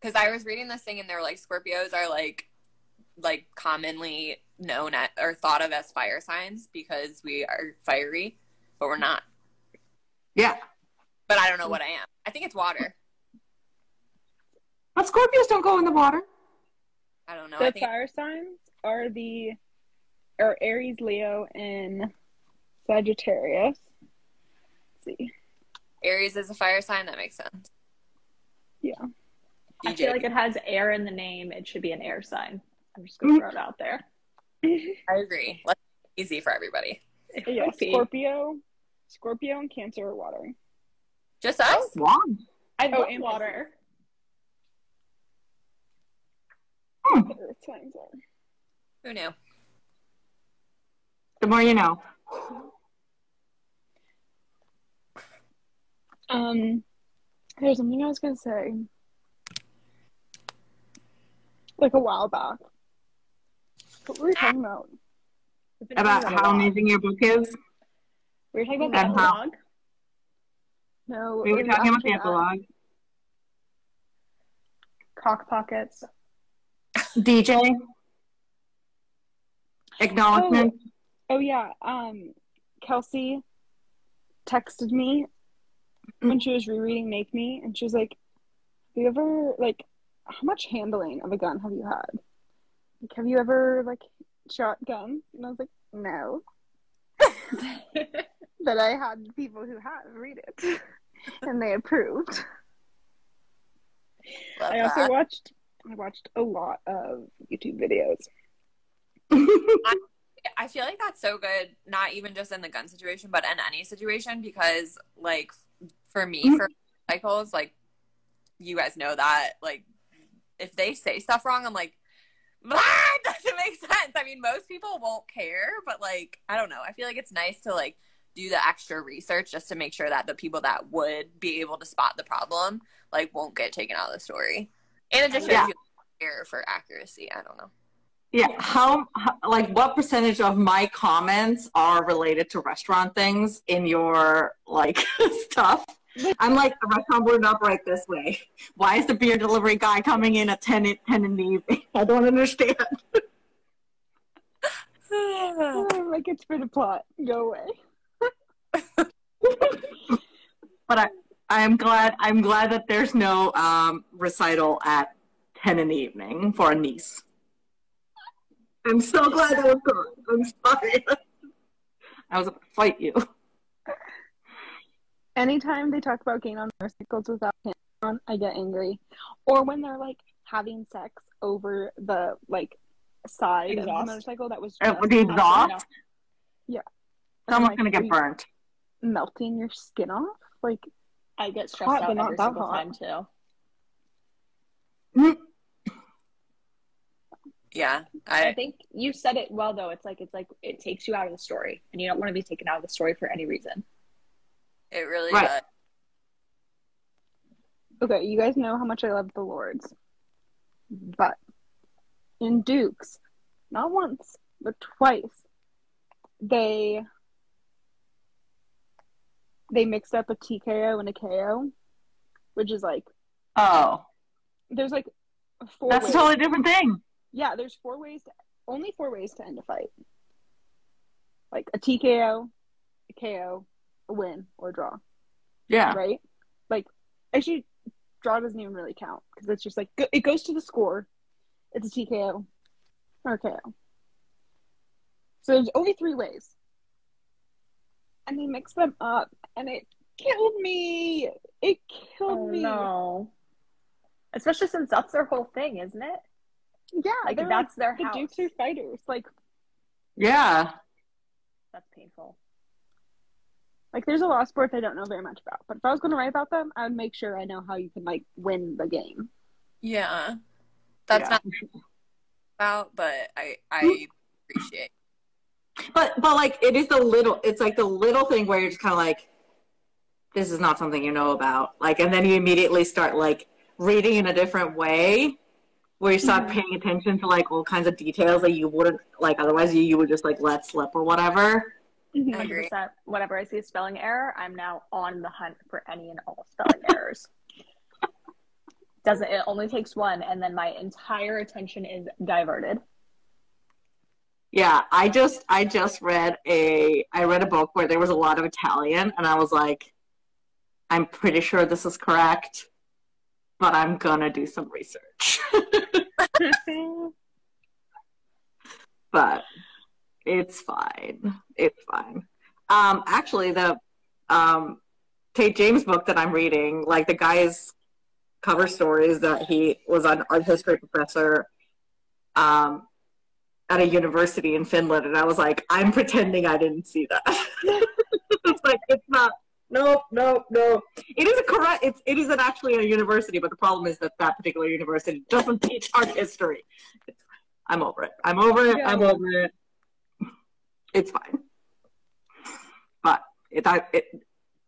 Because I was reading this thing and they're like Scorpios are like like commonly known at or thought of as fire signs because we are fiery, but we're not. Yeah. But I don't know what I am. I think it's water. But Scorpios don't go in the water. I don't know. I The think fire signs are the are Aries, Leo, and Sagittarius. Let's see. Aries is a fire sign. That makes sense. Yeah. I feel like it has air in the name. It should be an air sign. I'm just gonna throw it out there. I agree. Let's make it easy for everybody. Yeah. Scorpio, Scorpio and Cancer are water. Just us? Wow. I Oh, love and water. The Earth signs are. Who knew? The more you know. Um, there's something I was gonna say, like a while back. What were we talking about? About how amazing your book is. We were talking about And how- epilogue. No, We were talking about the epilogue. Cock pockets. DJ. Acknowledgement. Oh yeah, um, Kelsey texted me when she was rereading Make Me, and she was like, "Have you ever like how much handling of a gun have you had? Like, have you ever like shot guns?" And I was like, "No," but I had people who have read it, and they approved. Love I also that. watched I watched a lot of YouTube videos. I feel like that's so good, not even just in the gun situation, but in any situation, because like for me, mm-hmm. for cycles, like you guys know that, like if they say stuff wrong, I'm like, that doesn't make sense. I mean, most people won't care, but like I don't know. I feel like it's nice to like do the extra research just to make sure that the people that would be able to spot the problem like won't get taken out of the story, and it just shows Yeah. you care for accuracy. I don't know. Yeah, how, how like what percentage of my comments are related to restaurant things in your like stuff? I'm like the restaurant wouldn't operate this way. Why is the beer delivery guy coming in at 10, in- 10 in the evening? I don't understand. Like it's for the plot. Go away. But I I am glad I'm glad that there's no um, recital at 10 in the evening for a niece. I'm so glad that was gone. I'm sorry. I was about to fight you. Anytime they talk about getting on motorcycles without pants on, I get angry. Or when they're like having sex over the like side of the motorcycle that was Uh, just the exhaust, And someone's like, gonna get you burnt. melting your skin off. Like I get stressed Hot, out but not every that single hot. time too. Yeah, I I think you said it well though. It's like it's like it takes you out of the story, and you don't want to be taken out of the story for any reason. It really Right. does. okay, you guys know how much I love the Lords. But in Dukes, not once, but twice, they they mixed up a TKO and a KO, which is like Oh, there's like four that's ways. a totally different thing. yeah, there's four ways to only four ways to end a fight. Like a TKO, a KO, a win, or draw. Yeah. Right? Like actually draw doesn't even really count because it's just like it goes to the score. It's a TKO or a KO. So there's only three ways. And they mix them up and it killed me. It killed Oh me. no! Especially since that's their whole thing, isn't it? Yeah, Like that's their like, the house. Dukes are fighters. Like Yeah. That's painful. Like, there's a lot of sports I don't know very much about, but if I was going to write about them, I would make sure I know how you can like win the game. Yeah, that's Yeah. not about, but I I appreciate. But but like it is the little it's like the little thing where you're just kind of like this is not something you know about. Like and then you immediately start like reading in a different way where you start mm-hmm. paying attention to like all kinds of details that you wouldn't like otherwise you, you would just like let slip or whatever. Mm-hmm. I Hundred agree. percent. Whenever I see a spelling error, I'm now on the hunt for any and all spelling errors. doesn't it only takes one and then my entire attention is diverted. Yeah, I just I just read a I read a book where there was a lot of Italian and I was like I'm pretty sure this is correct, but I'm gonna do some research. but it's fine. It's fine. Um actually the um Tate James book that I'm reading, like the guy's cover story is that he was an art history professor um at a university in Finland, and I was like, I'm pretending I didn't see that. it's like it's not. No, no, no. It is a correct. It's it is an actually a university, but the problem is that that particular university doesn't teach art history. I'm over it. I'm over it. I'm over it. It's fine. But it, I, it,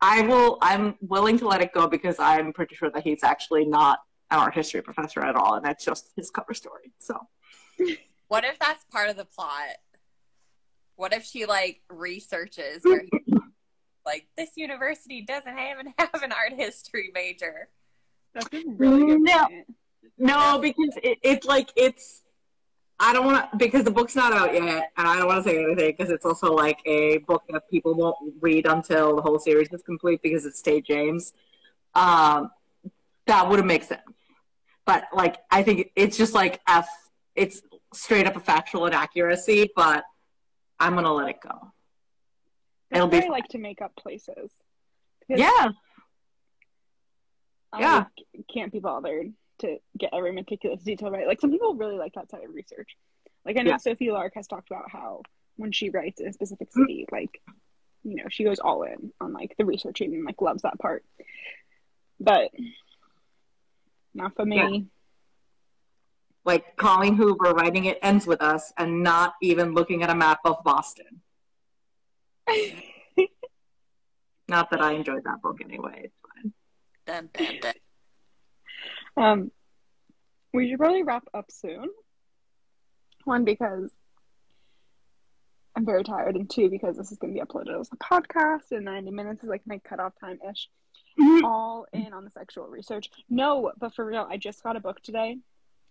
I will. I'm willing to let it go because I'm pretty sure that he's actually not an art history professor at all, and that's just his cover story. So. What if that's part of the plot? What if she like researches where he, like this university doesn't even have an art history major? That's a really good No. point. No, because it, it's like it's. I don't want to because the book's not out yet, and I don't want to say anything because it's also like a book that people won't read until the whole series is complete because it's Tate James. Um, that would have made sense, but like I think it's just like f it's straight up a factual inaccuracy, but I'm gonna let it go. It'll be I like to make up places. Yeah, I Yeah. can't be bothered to get every meticulous detail right. Like some people really like that side of research. Like I know Yeah. Sophie Lark has talked about how when she writes in a specific city, like you know, she goes all in on like the researching and like loves that part. But not for me. like Colleen Hoover writing it ends with us and not even looking at a map of Boston. Not that I enjoyed that book anyway. It's fine. Dun, dun, dun. Um, we should probably wrap up soon. One because I'm very tired, and two because this is going to be uploaded as a podcast, and 90 minutes is like my cutoff time ish. All in on the sexual research. No, but for real, I just got a book today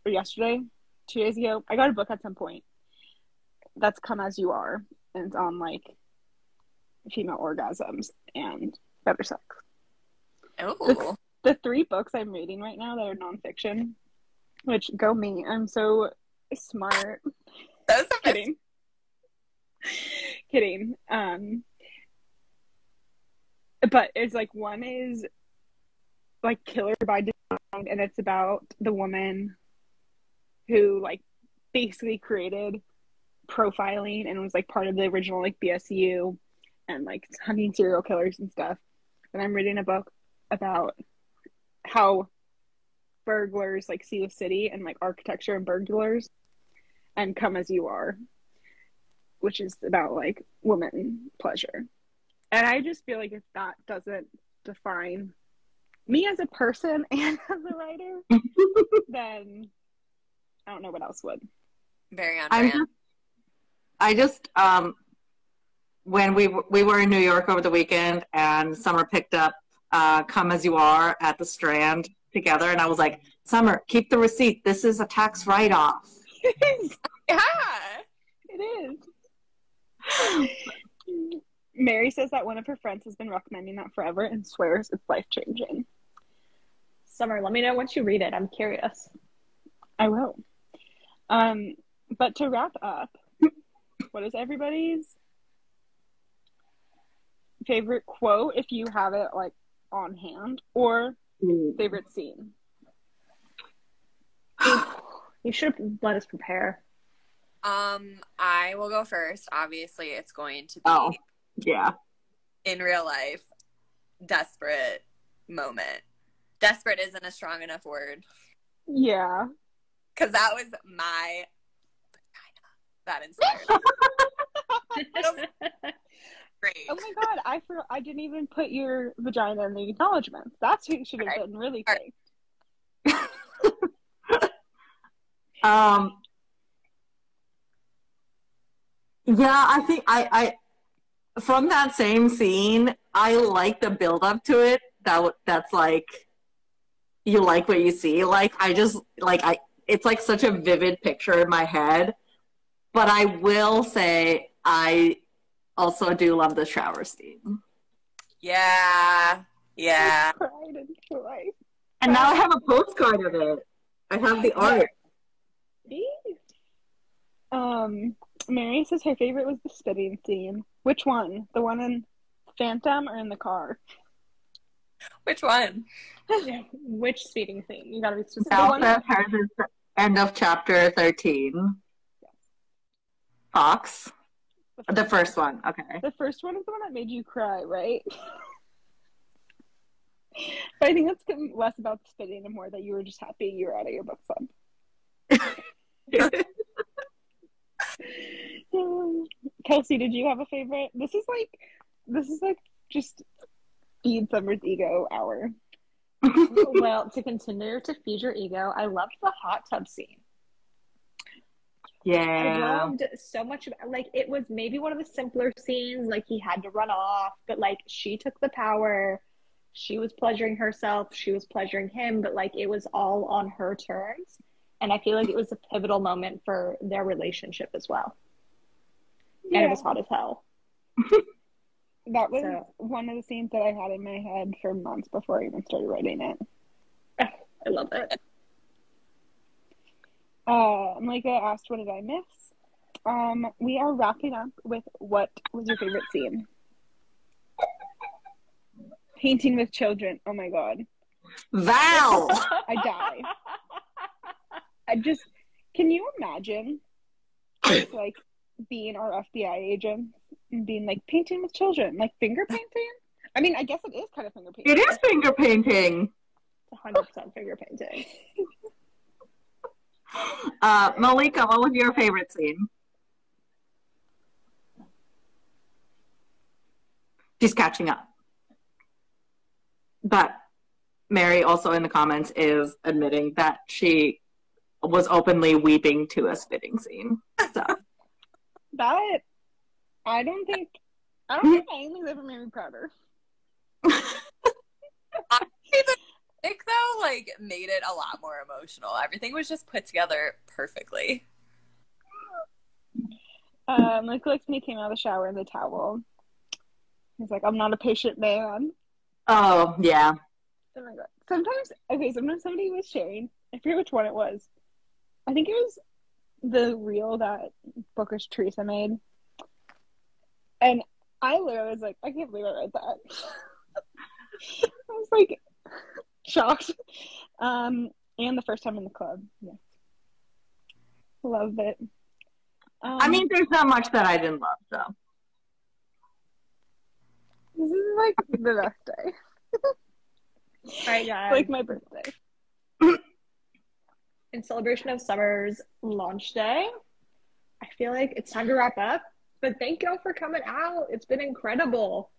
or yesterday, two days ago. I got a book at some point. That's Come As You Are, and it's on like female orgasms and better sex Ooh. The three books I'm reading right now that are nonfiction, which go me. I'm so smart. That's Kidding. Kidding. Um but it's like one is like Killer by Design and it's about the woman who like basically created profiling and was like part of the original like BSU and like hunting serial killers and stuff. And I'm reading a book about how burglars like see the city and like architecture and burglars and come as you are which is about like woman pleasure and i just feel like if that doesn't define me as a person and as a writer then i don't know what else would Very on I'm brand. just, I just, um, when we we were in New York over the weekend, and Summer picked up uh, "Come as You Are" at the Strand together, and I was like, "Summer, keep the receipt. This is a tax write-off." Yeah. it is mary says that one of her friends has been recommending that forever and swears it's life changing Summer, let me know once you read it. I'm curious. I will. Um, but to wrap up, what is everybody's favorite quote if you have it like on hand or favorite scene? You should have let us prepare. Um, I will go first. Obviously, it's going to be Oh. Yeah. in real life, desperate moment. Desperate isn't a strong enough word Yeah. because that was my that inspired. Great. Oh my god, I for I didn't even put your vagina in the acknowledgments. That's who should have Right. been really Right. Um. Yeah, I think I, I from that same scene, I like the build up to it. That that's like, you like what you see. Like I just like I it's like such a vivid picture in my head. But I will say I also do love the shower scene. Yeah. Yeah. Cried and cried. And now I have a postcard of it. I have the art. Um, Mary says her favorite was the spitting scene. Which one? The one in Phantom or in the car? Which one? Which speeding scene? You gotta be specific. Now one- says hers is the end of chapter 13. Yes. Fox. The first one. Okay. The first one is the one that made you cry, right? but I think that's less about the spitting and more that you were just happy you were out of your book club. Kelsey, did you have a favorite? This is like this is like just feed Summer's ego hour. well, to continue to feed your ego, I loved the hot tub scene. I yeah. loved so much about like it was maybe one of the simpler scenes, like he had to run off, but like she took the power. She was pleasuring herself, she was pleasuring him, but like it was all on her terms. And I feel like it was a pivotal moment for their relationship as well. And it was hot as hell. That was So- one of the scenes that I had in my head for months before I even started writing it. I love it. Uh, Malika asked, "What did I miss?" Um, we are wrapping up with what was your favorite scene? Painting with children. Oh my god, Val. I die. I just can you imagine like being our FBI agent and being like painting with children, like finger painting? I mean, I guess it is kind of finger painting. It is finger painting. It's 100% finger painting. Uh, Malika, what was your favorite scene? She's catching up. But Mary also in the comments is admitting that she was openly weeping to a spitting scene. So That I don't think I don't think anything's ever made me prouder. Nick though, like made it a lot more emotional. Everything was just put together perfectly. Um, like looks me came out of the shower in the towel. He's like, I'm not a patient man. Oh yeah. Oh my god. Sometimes okay, sometimes somebody was sharing. I forget which one it was. I think it was the reel that Bookish Teresa made. And I literally was like, I can't believe I read that. I was like shocked. Um, and the first time in the club. Yeah. Love it. Um, I mean there's not much that I didn't love though. this is like the best day. All right, guys. like my birthday. in celebration of Summer's launch day, I feel like it's time to wrap up. But thank y'all for coming out. It's been incredible.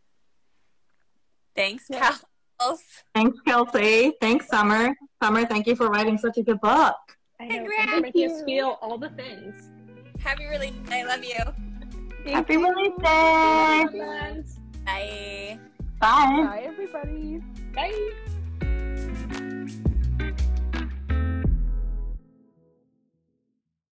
Thanks, Yeah. Kels. Thanks, Kelsey. Thanks, Summer. Summer, thank you for writing such a good book. I know Congrats. thanks for making us feel all the things. Happy release day. I love you. Happy release day. Bye. Bye. Bye everybody. Bye.